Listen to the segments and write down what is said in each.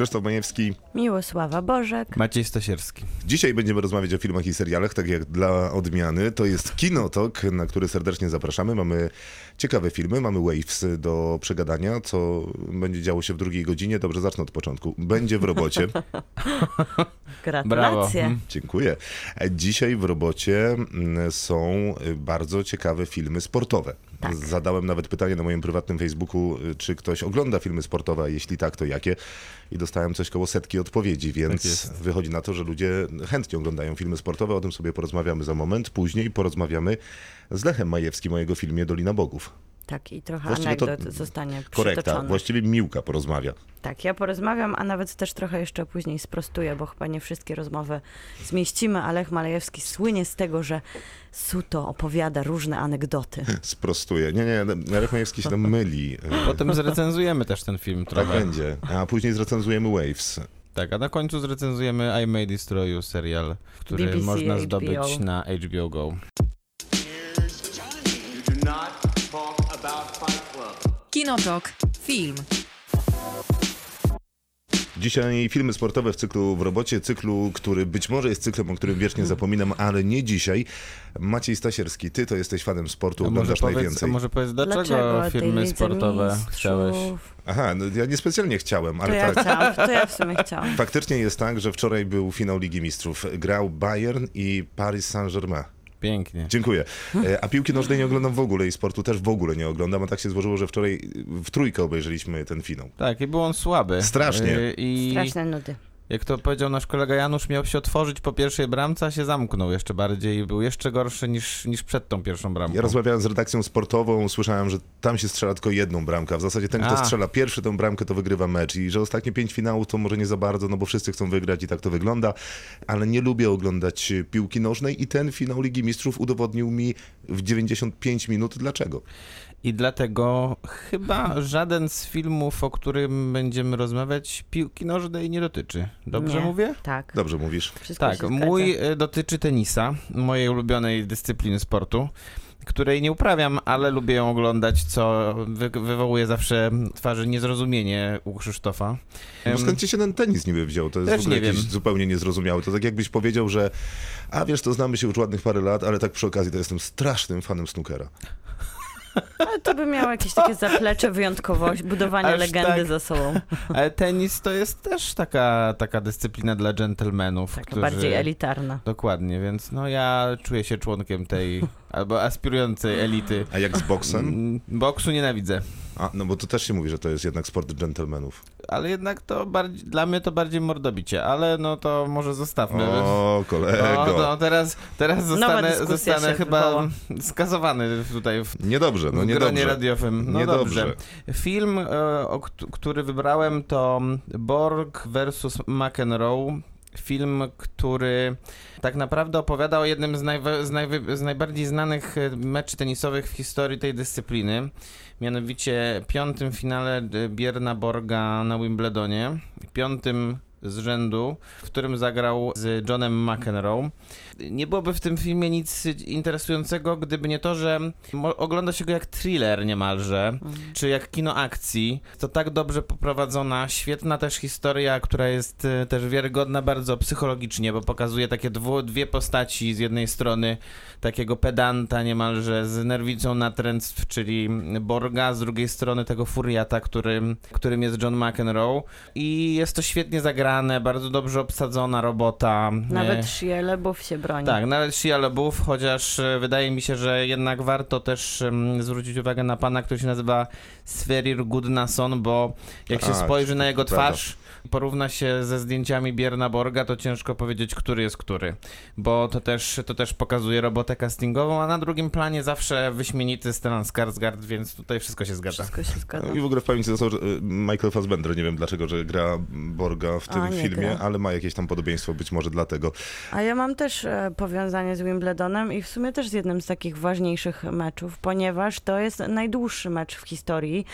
Krzysztof Majewski. Miłosława Bożek. Maciej Stasierski. Dzisiaj będziemy rozmawiać o filmach i serialach, tak jak dla odmiany. To jest Kinotok, na który serdecznie zapraszamy. Mamy ciekawe filmy, mamy waves do przegadania, co będzie działo się w drugiej godzinie. Dobrze, zacznę od początku. Będzie w robocie. Gratulacje. Dziękuję. Dzisiaj w robocie są bardzo ciekawe filmy sportowe. Zadałem nawet pytanie na moim prywatnym Facebooku, y, czy ktoś ogląda filmy sportowe, a jeśli tak, to jakie? I dostałem coś koło setki odpowiedzi, więc jest. wychodzi na to, że ludzie chętnie oglądają filmy sportowe. O tym sobie porozmawiamy za moment. Później porozmawiamy z Lechem Majewskim o jego filmie Dolina Bogów. Tak, i trochę Właściwie to- anegdot zostanie Korekta. przytoczone. Właściwie Miłka porozmawia. Tak, ja porozmawiam, a nawet też trochę jeszcze później sprostuję, bo chyba nie wszystkie rozmowy zmieścimy, a Lech Malejewski słynie z tego, że suto opowiada różne anegdoty. Sprostuje. Nie, nie, Lech Majewski się tam myli. Potem zrecenzujemy też ten film Tak trochę. będzie. A później zrecenzujemy Waves. Tak, a na końcu zrecenzujemy I May Destroy You serial, który BBC, można HBO. zdobyć na HBO Go. Kinotok. Film. Dzisiaj filmy sportowe w cyklu w robocie, cyklu, który być może jest cyklem, o którym wiecznie zapominam, ale nie dzisiaj. Maciej Stasierski, ty to jesteś fanem sportu, A może, powiedz, a najwięcej. może powiedz, dlaczego, lidze sportowe mistrzów? chciałeś? Aha, no ja niespecjalnie chciałem, To ale ja tak. chciałam, to ja w sumie chciałam. Faktycznie jest tak, że wczoraj był finał Ligi Mistrzów. Grał Bayern i Paris Saint-Germain. Pięknie. Dziękuję. E, A piłki nożnej nie oglądam w ogóle i sportu też w ogóle nie oglądam, a tak się złożyło, że wczoraj w trójkę obejrzeliśmy ten finał. Tak, i był on słaby. Strasznie. Y, I Straszne nudy. Jak to powiedział nasz kolega Janusz, miał się otworzyć po pierwszej bramce, a się zamknął jeszcze bardziej i był jeszcze gorszy niż, niż przed tą pierwszą bramką. Ja rozmawiałem z redakcją sportową, słyszałem, że tam się strzela tylko jedną bramkę. W zasadzie ten, kto A. strzela pierwszy tą bramkę, to wygrywa mecz. I że ostatnie pięć finałów to może nie za bardzo, no bo wszyscy chcą wygrać i tak to wygląda. Ale nie lubię oglądać piłki nożnej i ten finał Ligi Mistrzów udowodnił mi w 95 minut dlaczego. I dlatego chyba żaden z filmów, o którym będziemy rozmawiać, piłki nożnej nie dotyczy. Dobrze Nie. mówię? Tak, Dobrze mówisz. wszystko Tak, się zgadza. mój y, dotyczy tenisa, mojej ulubionej dyscypliny sportu, której nie uprawiam, ale lubię ją oglądać, co wy wywołuje zawsze twarzy niezrozumienie u Krzysztofa. No Em, skąd ci się ten tenis niby wziął? To jest Też w ogóle nie jakieś wiem. zupełnie niezrozumiałe. To tak jakbyś powiedział, że a wiesz, to znamy się już ładnych parę lat, ale tak przy okazji to jestem strasznym fanem snookera. Ale to by miało jakieś takie zaplecze wyjątkowość, budowanie Aż legendy tak. za sobą. Ale tenis to jest też taka, taka dyscyplina dla dżentelmenów, Taka którzy... bardziej elitarna. Dokładnie, więc no ja czuję się członkiem tej albo aspirującej elity. A jak z boksem? Mm, Boksu nienawidzę, A, no bo to też się mówi, że to jest jednak sport dżentelmenów. ale jednak to bardziej, dla mnie to bardziej mordobicie, ale no to może zostawmy. O, kolego. No, no teraz, teraz zostanę, zostanę chyba wywoła. skazowany tutaj w Niedobrze, no w gronie niedobrze. radiowym. No Niedobrze. dobrze. Film, e, o, kt- który wybrałem to Borg vs. McEnroe. Film, który tak naprawdę opowiada o jednym z, najwe- z, najwy- z najbardziej znanych e, meczy tenisowych w historii tej dyscypliny. Mianowicie piątym finale Bierna Borga na Wimbledonie. Piątym z rzędu, w którym zagrał z Johnem McEnroe. Nie byłoby w tym filmie nic interesującego, gdyby nie to, że ogląda się go jak thriller niemalże, czy jak kino akcji. To tak dobrze poprowadzona, świetna też historia, która jest e, też wiarygodna bardzo psychologicznie, bo pokazuje takie dwu, dwie postaci z jednej strony takiego pedanta niemalże z nerwicą natręctw, czyli Borga, z drugiej strony tego furiata, którym, którym jest John McEnroe i jest to świetnie zagrane, bardzo dobrze obsadzona robota. E, Nawet Shia LaBeouf się broni. tak, nawet Shia LaBeouf, chociaż e, wydaje mi się, że jednak warto też em, zwrócić uwagę na pana, który się nazywa Swerir Gudnason, bo jak się Tak, spojrzy na jego twarz, porówna się ze zdjęciami Bierna Borga, to ciężko powiedzieć, który jest który, bo to też, to też pokazuje robotę castingową, a na drugim planie zawsze wyśmienity Stellan Skarsgård, więc tutaj wszystko się zgadza. Wszystko się zgadza. No I w ogóle w pamięci został y, Michael Fassbender. Nie wiem dlaczego, że gra Borga w tym A, filmie, gra. ale ma jakieś tam podobieństwo, być może dlatego. A ja mam też e, powiązanie z Wimbledonem i w sumie też z jednym z takich ważniejszych meczów, ponieważ to jest najdłuższy mecz w historii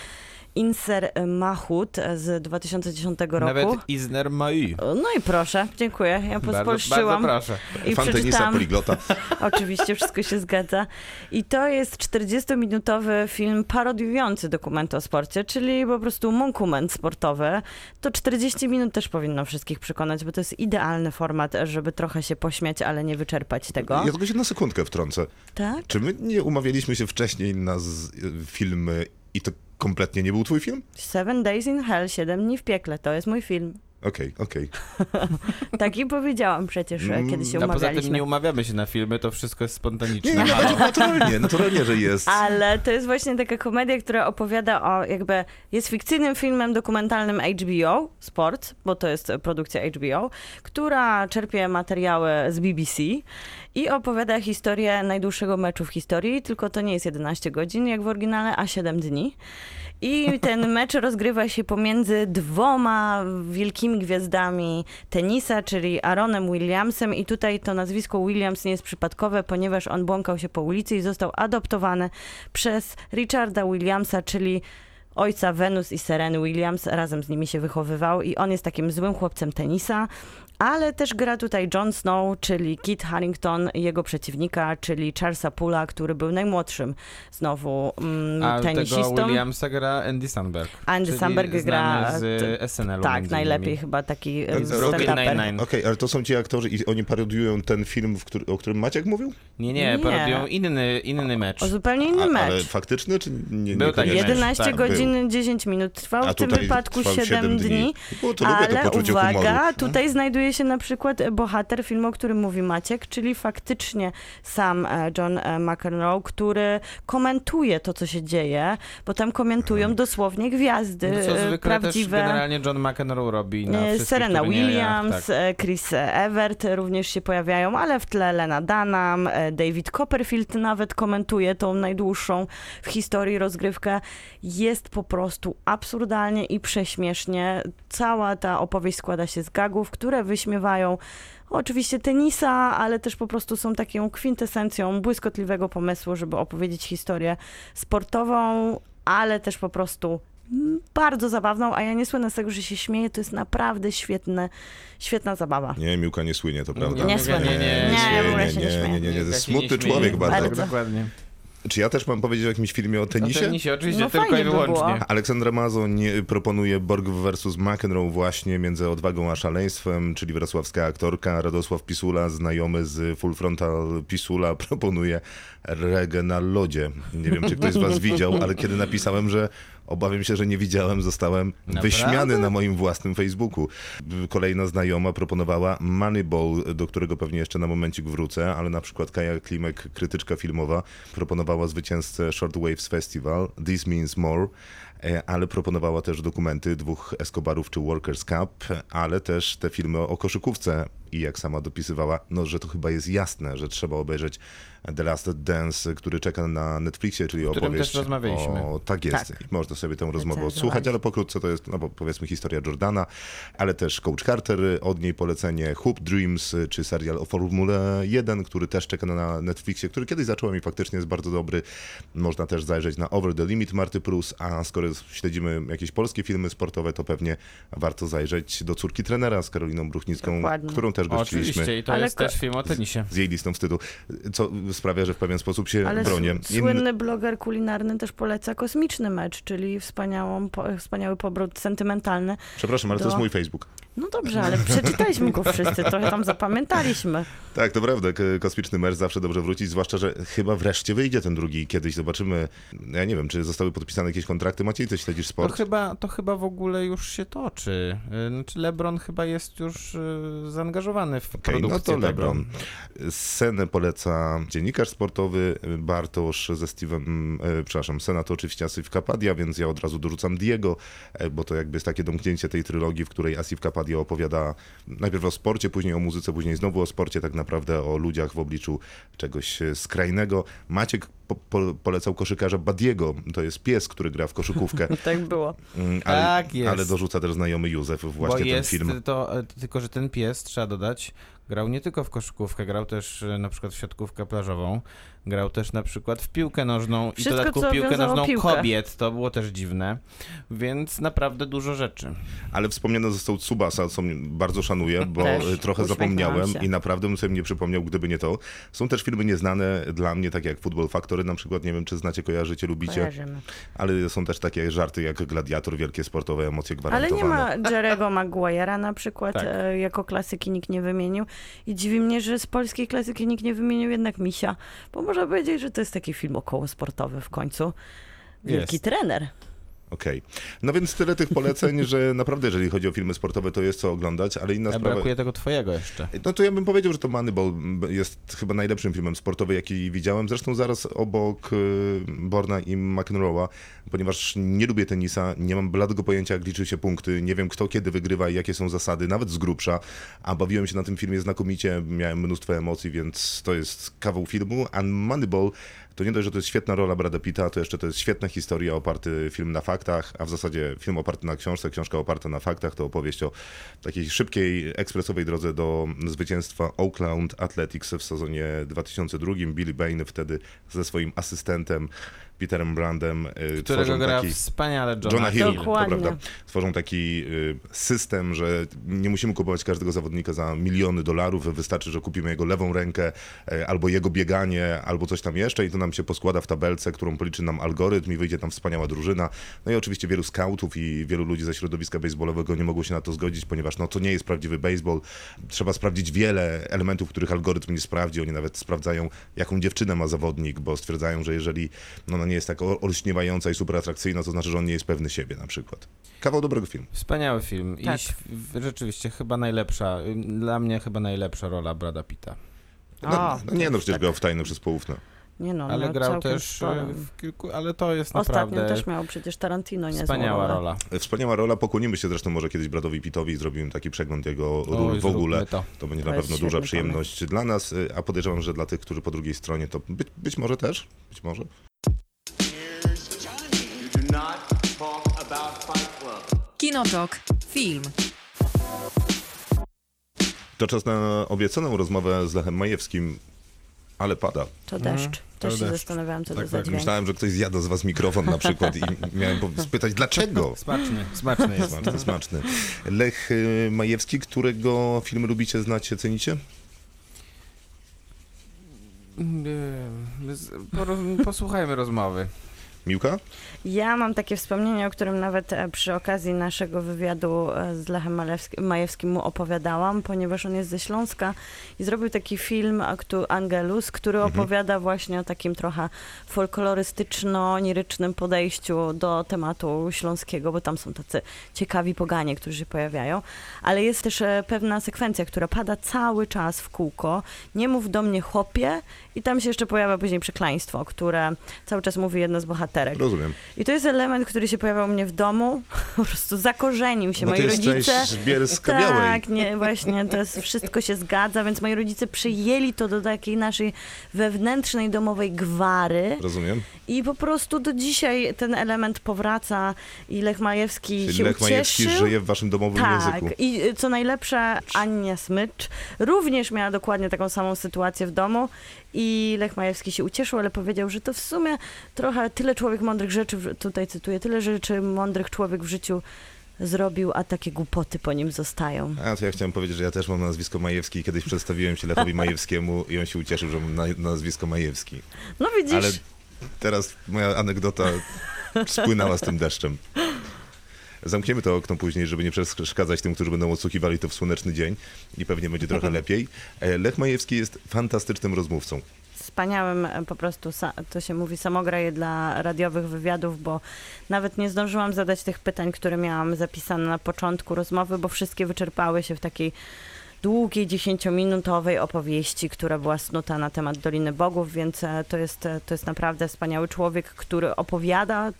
Inser Mahut z 2010 roku. Nawet Izner Mai. No i proszę, dziękuję. Ja Bardzo, bardzo pospolszczyłam proszę. i Fan tenisa, przeczytałam. poliglota. Oczywiście, wszystko się zgadza. I to jest 40-minutowy film parodiujący dokumenty o sporcie, czyli po prostu monkument sportowy. To 40 minut też powinno wszystkich przekonać, bo to jest idealny format, żeby trochę się pośmiać, ale nie wyczerpać tego. Ja tylko się na sekundkę wtrącę. Tak? Czy my nie umawialiśmy się wcześniej na z, filmy i to kompletnie nie był twój film? Seven Days in Hell, 7 dni w piekle, to jest mój film. Okej, okej. Tak i powiedziałam przecież, Mm, kiedy się A poza tym umawialiśmy. nie umawiamy się na filmy, to wszystko jest Nie, spontaniczne. nie, Halo. natu- naturalnie, naturalnie, że jest. Ale to jest właśnie taka komedia, która opowiada o jakby, jest fikcyjnym filmem dokumentalnym HBO, Sport, bo to jest produkcja HBO, która czerpie materiały z BBC i opowiada historię najdłuższego meczu w historii, tylko to nie jest 11 godzin jak w oryginale, a 7 dni. I ten mecz rozgrywa się pomiędzy dwoma wielkimi gwiazdami tenisa, czyli Aaronem Williamsem. I tutaj to nazwisko Williams nie jest przypadkowe, ponieważ on błąkał się po ulicy i został adoptowany przez Richarda Williamsa, czyli ojca Venus i Sereny Williams. Razem z nimi się wychowywał i on jest takim złym chłopcem tenisa. Ale też gra tutaj Jon Snow, czyli Kit Harington, jego przeciwnika, czyli Charlesa Pula, który był najmłodszym znowu mm, A tenisistą. tego Williamsa gra Andy Samberg. Andy Samberg gra, z SNL-u Tak, między najlepiej chyba taki e. Okej, ale to są ci aktorzy i oni parodiują ten film, w który, o którym Maciek mówił? Nie, nie, Nie. parodiują inny, inny mecz. O zupełnie inny A, mecz. ale faktyczny, czy nie? Był taki niekoniecznie? mecz. 11 tak, godzin 10 minut trwał, A w tym wypadku trwał 7 siedem dni. dni. O, to lubię to Ale poczucie uwaga, humoru. tutaj znajduje się na przykład bohater filmu, o którym mówi Maciek, czyli faktycznie sam e, John e, McEnroe, który komentuje to, co się dzieje, bo tam komentują dosłownie gwiazdy No, co e, zwykle prawdziwe. też generalnie John McEnroe robi na Serena turniejach, Williams, tak. Chris Evert również się pojawiają, ale w tle Lena Dunham, David Copperfield nawet komentuje tą najdłuższą w historii rozgrywkę. Jest po prostu absurdalnie i prześmiesznie. Cała ta opowieść składa się z gagów, które wyśmiewają oczywiście tenisa, ale też po prostu są taką kwintesencją błyskotliwego pomysłu, żeby opowiedzieć historię sportową, ale też po prostu bardzo zabawną, a ja nie słynę z tego, że się śmieję, to jest naprawdę świetne, świetna zabawa. Nie, Miłka nie słynie, to prawda. Nie słynie. Nie, Nie, nie, w ogóle nie, się nie nie, śmieje. nie, nie, nie, to Ja jest się nie smutny śmieję. człowiek bardzo. Bardzo. Dokładnie. Czy ja też mam powiedzieć o jakimś filmie o O tenisie? tenisie, oczywiście, No tylko i fajnie by wyłącznie. Aleksander Mazon nie- proponuje Borg versus McEnroe właśnie między odwagą a szaleństwem, czyli wrocławska aktorka Radosław Pisula, znajomy z Full Frontal Pisula, proponuje regę na lodzie. Nie wiem, czy ktoś z was widział, ale kiedy napisałem, że obawiam się, że nie widziałem, zostałem Naprawdę? wyśmiany na moim własnym Facebooku. Kolejna znajoma proponowała Moneyball, do którego pewnie jeszcze na momencik wrócę, ale na przykład Kaja Klimek, krytyczka filmowa, proponowała zwycięzcę Shortwaves Festival, This Means More, e, ale proponowała też dokumenty dwóch Escobarów czy Workers Cup, ale też te filmy o koszykówce i jak sama dopisywała, no że to chyba jest jasne, że trzeba obejrzeć The Last Dance, który czeka na Netflixie, czyli którym opowieść też rozmawialiśmy. o... Tak jest. Tak. Można sobie tę rozmowę odsłuchać, ale pokrótce to jest, no bo powiedzmy historia Jordana, ale też Coach Carter, od niej polecenie Hoop Dreams, czy serial o Formule 1, który też czeka na Netflixie, który kiedyś zacząłem i faktycznie jest bardzo dobry. Można też zajrzeć na Over the Limit Marty Prus, a skoro śledzimy jakieś polskie filmy sportowe, to pewnie warto zajrzeć do córki trenera z Karoliną Bruchnicką, Dokładnie. którą też gościliśmy. Oczywiście, i to Ale jest też film o tenisie. Z jej listą wstydu, co sprawia, że w pewien sposób się Ale bronię. słynny bloger kulinarny też poleca kosmiczny mecz, czyli wspaniałą, po, wspaniały pobrót sentymentalny. Przepraszam, ale to do- jest mój Facebook. No dobrze, ale przeczytaliśmy go wszyscy, trochę tam zapamiętaliśmy. Tak, to prawda. Kosmiczny mecz zawsze dobrze wrócić, zwłaszcza, że chyba wreszcie wyjdzie ten drugi kiedyś zobaczymy. Ja nie wiem, czy zostały podpisane jakieś kontrakty. Maciej, ty śledzisz To sport? chyba, to chyba w ogóle już się toczy. Y, Znaczy LeBron chyba jest już y, zaangażowany w no produkcję to tego. LeBron. Scenę poleca dziennikarz sportowy Bartosz ze Steve'em, e, przepraszam, Sena to oczywiście Asif Kapadia, więc ja od razu dorzucam Diego, bo to jakby jest takie domknięcie tej trylogii, w której Asif Kapadia opowiada najpierw o sporcie, później o muzyce, później znowu o sporcie, tak naprawdę o ludziach w obliczu czegoś skrajnego. Maciek po, po, polecał koszykarza Badiego, to jest pies, który gra w koszykówkę, Tak było. Mm, ale, Tak jest. ale dorzuca też znajomy Józef Bo właśnie ten jest film. to, tylko że ten pies, trzeba dodać, Grał nie tylko w koszykówkę, grał też e, na przykład w siatkówkę plażową, grał też na przykład w piłkę nożną i w Wszystko, dodatku piłkę nożną piłkę. kobiet, to było też dziwne, więc naprawdę dużo rzeczy. Ale wspomniany został Tsubasa, co bardzo szanuję, bo Też. y, trochę zapomniałem się. i naprawdę bym sobie nie przypomniał, gdyby nie to. Są też filmy nieznane dla mnie, takie jak Football Factory na przykład, nie wiem czy znacie, kojarzycie, lubicie, Kojarzymy. ale są też takie żarty jak Gladiator, wielkie sportowe emocje Ale gwarantowane. nie ma Jerego Maguire'a na przykład Tak. e, jako klasyki nikt nie wymienił. I dziwi mnie, że z polskiej klasyki nikt nie wymienił jednak Misia, bo można powiedzieć, że to jest taki film okołosportowy w końcu. Wielki Jest. trener. Okej. No więc tyle tych poleceń, że naprawdę jeżeli chodzi o filmy sportowe, to jest co oglądać, ale inna A sprawa... brakuje tego twojego jeszcze. No to ja bym powiedział, że to Moneyball jest chyba najlepszym filmem sportowym, jaki widziałem. Zresztą zaraz obok y, Borna i McEnroe'a, ponieważ nie lubię tenisa, nie mam bladego pojęcia, jak liczy się punkty, nie wiem kto kiedy wygrywa i jakie są zasady, nawet z grubsza, a bawiłem się na tym filmie znakomicie, miałem mnóstwo emocji, więc to jest kawał filmu, a Moneyball to nie dość, że to jest świetna rola Brada Pitta, to jeszcze to jest świetna historia, oparty film na faktach, a w zasadzie film oparty na książce, książka oparta na faktach, to opowieść o takiej szybkiej, ekspresowej drodze do zwycięstwa Oakland Athletics w sezonie 2002. Billy Bain wtedy ze swoim asystentem Peterem Brandem y, Którego tworzą gra taki... wspaniale Johna, Johna Hill, to Dokładnie. prawda. Tworzą taki y, system, że nie musimy kupować każdego zawodnika za miliony dolarów, wystarczy, że kupimy jego lewą rękę, y, albo jego bieganie, albo coś tam jeszcze i to nam się poskłada w tabelce, którą policzy nam algorytm i wyjdzie tam wspaniała drużyna. No i oczywiście wielu skautów i wielu ludzi ze środowiska baseballowego nie mogło się na to zgodzić, ponieważ no to nie jest prawdziwy baseball. Trzeba sprawdzić wiele elementów, których algorytm nie sprawdzi. Oni nawet sprawdzają, jaką dziewczynę ma zawodnik, bo stwierdzają, że jeżeli no, ona nie jest tak olśniewająca i super atrakcyjna, to znaczy, że on nie jest pewny siebie na przykład. Kawał dobrego filmu. Wspaniały film Tak. i rzeczywiście chyba najlepsza, dla mnie chyba najlepsza rola Brada Pitta. No, no nie no, przecież tak. grał w tajne przez połówne. Nie no, Ale miał grał też y, w kilku, ale to jest Ostatnio naprawdę też miał przecież Tarantino niezłą wspaniała rola. Wspaniała rola, pokłonimy się zresztą może kiedyś Bradowi Pittowi i zrobimy taki przegląd jego ról w ogóle. to. To będzie To na pewno duża przyjemność dla nas, y, a podejrzewam, że dla tych, którzy po drugiej stronie, to być, być może też, być może. Kinotok. Film. To czas na obiecaną rozmowę z Lechem Majewskim, ale pada. To deszcz. Też się deszcz. zastanawiałam, co Tak, to za tak. Myślałem, że ktoś zjada z was mikrofon na przykład i miałem spytać dlaczego. Smaczny, smaczny jest. Smaczny, smaczny. Lech y, Majewski, którego film lubicie, znacie, cenicie? Y, z- poro- Posłuchajmy rozmowy. Miłka? Ja mam takie wspomnienie, o którym nawet e, przy okazji naszego wywiadu e, z Lechem Majewskim mu opowiadałam, ponieważ on jest ze Śląska i zrobił taki film Angelus, który opowiada właśnie o takim trochę folklorystyczno-lirycznym podejściu do tematu śląskiego, bo tam są tacy ciekawi poganie, którzy się pojawiają, ale jest też e, pewna sekwencja, która pada cały czas w kółko. Nie mów do mnie chłopie i tam się jeszcze pojawia później przekleństwo, które cały czas mówi jedna z bohaterek. Rozumiem. I to jest element, który się pojawiał u mnie w domu, po prostu zakorzenił się. No moi ty rodzice... Białej. Tak, nie, właśnie, to jest, wszystko się zgadza, więc moi rodzice przyjęli to do takiej naszej wewnętrznej domowej gwary Rozumiem. i po prostu do dzisiaj ten element powraca i Lech Majewski Czyli się Lech Majewski ucieszył. żyje w waszym domowym Tak, języku. i y, co najlepsze, Ania Smycz również miała dokładnie taką samą sytuację w domu i Lech Majewski się ucieszył, ale powiedział, że to w sumie trochę tyle człowiek mądrych rzeczy, tutaj cytuję, tyle rzeczy mądrych człowiek w życiu zrobił, a takie głupoty po nim zostają. A to ja chciałem powiedzieć, że ja też mam nazwisko Majewski i kiedyś przedstawiłem się Lechowi Majewskiemu i on się ucieszył, że mam na, nazwisko Majewski. No widzisz, Ale teraz moja anegdota spłynęła z tym deszczem. Zamkniemy to okno później, żeby nie przeszkadzać tym, którzy będą odsłuchiwali to w słoneczny dzień i pewnie będzie trochę lepiej. E, Lech Majewski jest fantastycznym rozmówcą. wspaniałym e, po prostu, to się mówi, samograje dla radiowych wywiadów, bo nawet nie zdążyłam zadać tych pytań, które miałam zapisane na początku rozmowy, bo wszystkie wyczerpały się w takiej długiej, dziesięciominutowej opowieści, która była snuta na temat Doliny Bogów, więc e, to jest, to jest naprawdę wspaniały człowiek, który opowiada,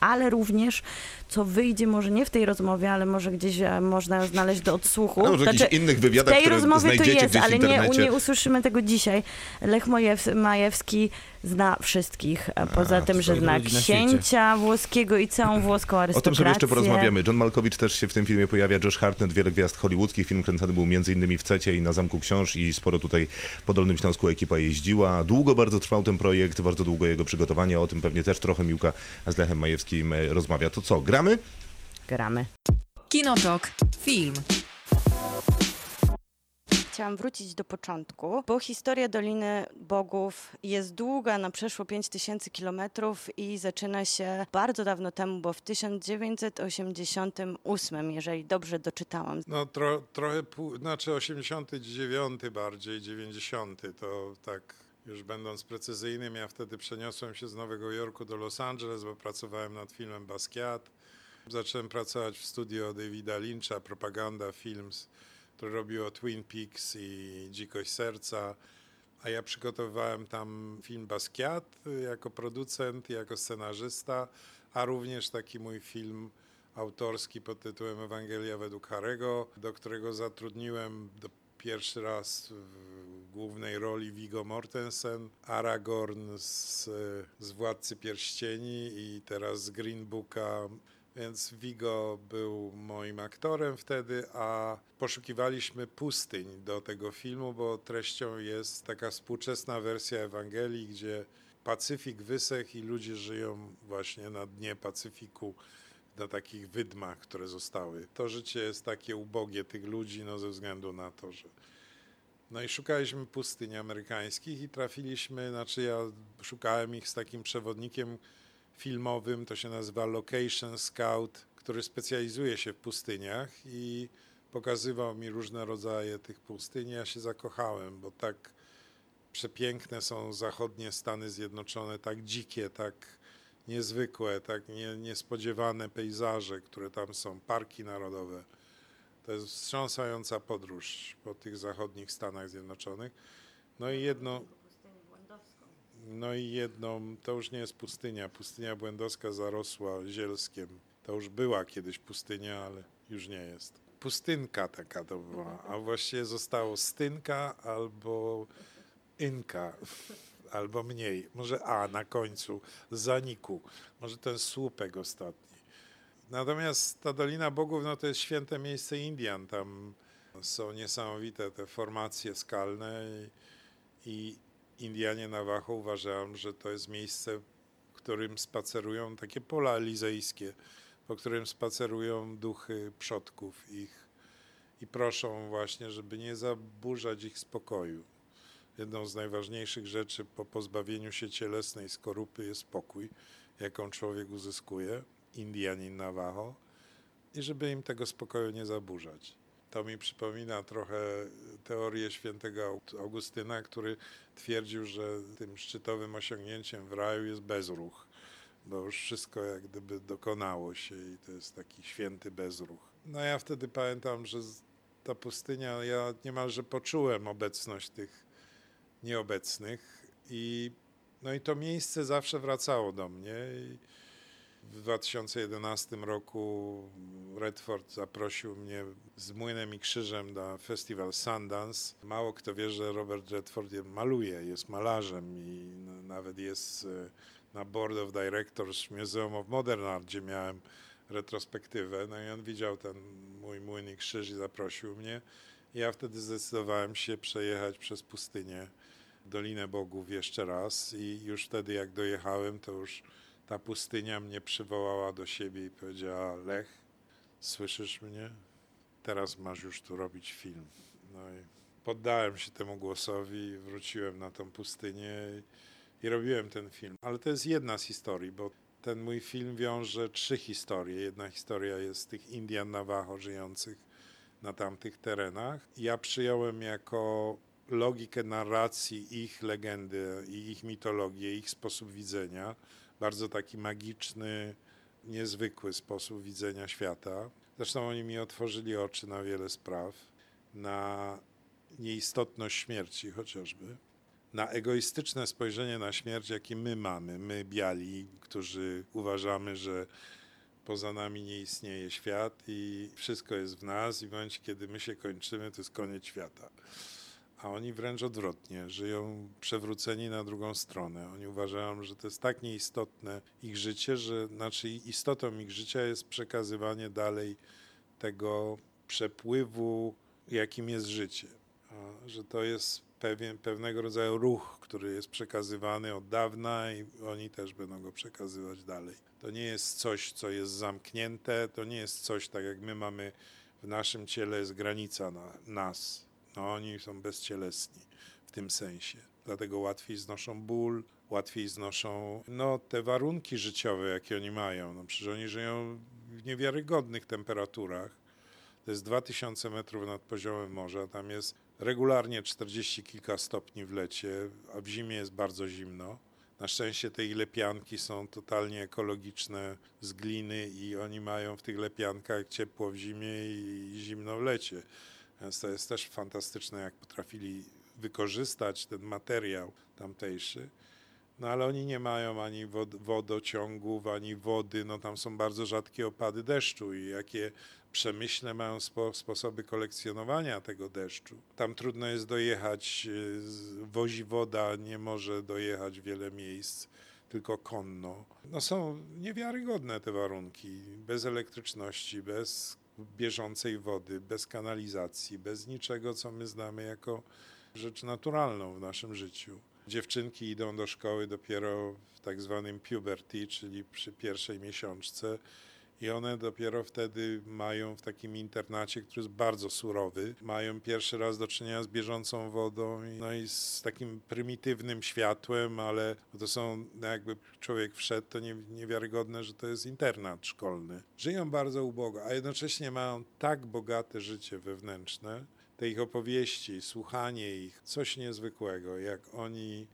ale również, co wyjdzie może nie w tej rozmowie, ale może gdzieś e, można znaleźć do odsłuchu. A może w jakichś Znaczy, innych w wywiadach, tej które rozmowie to jest, w ale nie, nie usłyszymy tego dzisiaj. Lech Majewski zna wszystkich. e, Poza A, tym, że zna księcia włoskiego i całą włoską O arystokrację. tym sobie jeszcze porozmawiamy. John Malkowicz też się w tym filmie pojawia, Josh Hartnett, wiele gwiazd hollywoodzkich. Film kręcony był m.in. w Cecie i na Zamku Książ i sporo tutaj po Dolnym Śląsku ekipa jeździła. Długo bardzo trwał ten projekt, bardzo długo jego przygotowanie. O tym pewnie też trochę Miłka z Lechem Majewskim e, rozmawia. To co, gramy? Gramy. Kinotok. Film. Chciałam wrócić do początku, bo historia Doliny Bogów jest długa, na przeszło 5000 kilometrów i zaczyna się bardzo dawno temu, bo w 1988, jeżeli dobrze doczytałam. No tro, trochę, znaczy 89 bardziej, 90 to tak już będąc precyzyjnym, ja wtedy przeniosłem się z Nowego Jorku do Los Angeles, bo pracowałem nad filmem Basquiat. Zacząłem pracować w studio Davida Lyncha, Propaganda Films, który robił o Twin Peaks i Dzikość Serca. A ja przygotowywałem tam film Basquiat y, jako producent, jako scenarzysta, a również taki mój film autorski pod tytułem Ewangelia według Harego, do którego zatrudniłem do pierwszy raz w głównej roli Viggo Mortensen, Aragorn z, z Władcy Pierścieni i teraz z Green Booka. Więc Vigo był moim aktorem wtedy, a poszukiwaliśmy pustyń do tego filmu, bo treścią jest taka współczesna wersja Ewangelii, gdzie Pacyfik wysechł i ludzie żyją właśnie na dnie Pacyfiku na takich wydmach, które zostały. To życie jest takie ubogie tych ludzi, no ze względu na to, że. No i szukaliśmy pustyń amerykańskich i trafiliśmy, znaczy ja szukałem ich z takim przewodnikiem filmowym, to się nazywa Location Scout, który specjalizuje się w pustyniach i pokazywał mi różne rodzaje tych pustyń. Ja się zakochałem, bo tak przepiękne są zachodnie Stany Zjednoczone, tak dzikie, tak niezwykłe, tak nie, niespodziewane pejzaże, które tam są, parki narodowe. To jest wstrząsająca podróż po tych zachodnich Stanach Zjednoczonych. No i jedno. No i jedną, to już nie jest pustynia. Pustynia błędowska zarosła zielskiem. To już była kiedyś pustynia, ale już nie jest. Pustynka taka to była, a właściwie zostało stynka albo inka, albo mniej. Może A na końcu, zaniku. Może ten słupek ostatni. Natomiast ta Dolina Bogów, no to jest święte miejsce Indian. Tam są niesamowite te formacje skalne i, i Indianie Navajo uważają, że to jest miejsce, w którym spacerują takie pola elizejskie, po którym spacerują duchy przodków ich i proszą właśnie, żeby nie zaburzać ich spokoju. Jedną z najważniejszych rzeczy po pozbawieniu się cielesnej skorupy jest spokój, jaką człowiek uzyskuje, Indianin Navajo, i żeby im tego spokoju nie zaburzać. To mi przypomina trochę teorię świętego Augustyna, który twierdził, że tym szczytowym osiągnięciem w raju jest bezruch, bo już wszystko jak gdyby dokonało się i to jest taki święty bezruch. No ja wtedy pamiętam, że ta pustynia, ja niemalże poczułem obecność tych nieobecnych i no i to miejsce zawsze wracało do mnie i w 2011 roku Redford zaprosił mnie z Młynem i Krzyżem na festiwal Sundance. Mało kto wie, że Robert Redford je- maluje, jest malarzem i nawet jest e, na Board of Directors Museum of Modern Art, gdzie miałem retrospektywę. No i on widział ten mój Młyn i Krzyż i zaprosił mnie. Ja wtedy zdecydowałem się przejechać przez pustynię Dolinę Bogów jeszcze raz i już wtedy jak dojechałem, to już ta pustynia mnie przywołała do siebie i powiedziała: Lech, słyszysz mnie? Teraz masz już tu robić film. No i poddałem się temu głosowi, wróciłem na tą pustynię i, i robiłem ten film. Ale to jest jedna z historii, bo ten mój film wiąże trzy historie. Jedna historia jest tych Indian Navajo żyjących na tamtych terenach. Ja przyjąłem jako logikę narracji ich legendy i ich mitologię, ich sposób widzenia bardzo taki magiczny, niezwykły sposób widzenia świata. Zresztą oni mi otworzyli oczy na wiele spraw, na nieistotność śmierci chociażby, na egoistyczne spojrzenie na śmierć, jakie my mamy, my biali, którzy uważamy, że poza nami nie istnieje świat i wszystko jest w nas i w momencie, kiedy my się kończymy, to jest koniec świata. A oni wręcz odwrotnie, żyją przewróceni na drugą stronę. Oni uważają, że to jest tak nieistotne ich życie, że znaczy istotą ich życia jest przekazywanie dalej tego przepływu, jakim jest życie. A, że to jest pewien, pewnego rodzaju ruch, który jest przekazywany od dawna i oni też będą go przekazywać dalej. To nie jest coś, co jest zamknięte, to nie jest coś tak jak my mamy w naszym ciele jest granica na nas. No oni są bezcielesni w tym sensie. Dlatego łatwiej znoszą ból, łatwiej znoszą no, te warunki życiowe, jakie oni mają. No, przecież oni żyją w niewiarygodnych temperaturach. To jest 2000 metrów nad poziomem morza. Tam jest regularnie 40 kilka stopni w lecie, a w zimie jest bardzo zimno. Na szczęście te lepianki są totalnie ekologiczne z gliny i oni mają w tych lepiankach ciepło w zimie i zimno w lecie. Więc to jest też fantastyczne, jak potrafili wykorzystać ten materiał tamtejszy. No ale oni nie mają ani wod wodociągów, ani wody, no tam są bardzo rzadkie opady deszczu i jakie przemyślne mają spo sposoby kolekcjonowania tego deszczu. Tam trudno jest dojechać, y, wozi woda, nie może dojechać wiele miejsc, tylko konno. No są niewiarygodne te warunki, bez elektryczności, bez bieżącej wody, bez kanalizacji, bez niczego, co my znamy jako rzecz naturalną w naszym życiu. Dziewczynki idą do szkoły dopiero w tak zwanym puberty, czyli przy pierwszej miesiączce. I one dopiero wtedy mają w takim internacie, który jest bardzo surowy, mają pierwszy raz do czynienia z bieżącą wodą, no i z takim prymitywnym światłem, ale to są, no jakby człowiek wszedł, to nie, niewiarygodne, że to jest internat szkolny. Żyją bardzo ubogo, a jednocześnie mają tak bogate życie wewnętrzne, te ich opowieści, słuchanie ich, coś niezwykłego, jak oni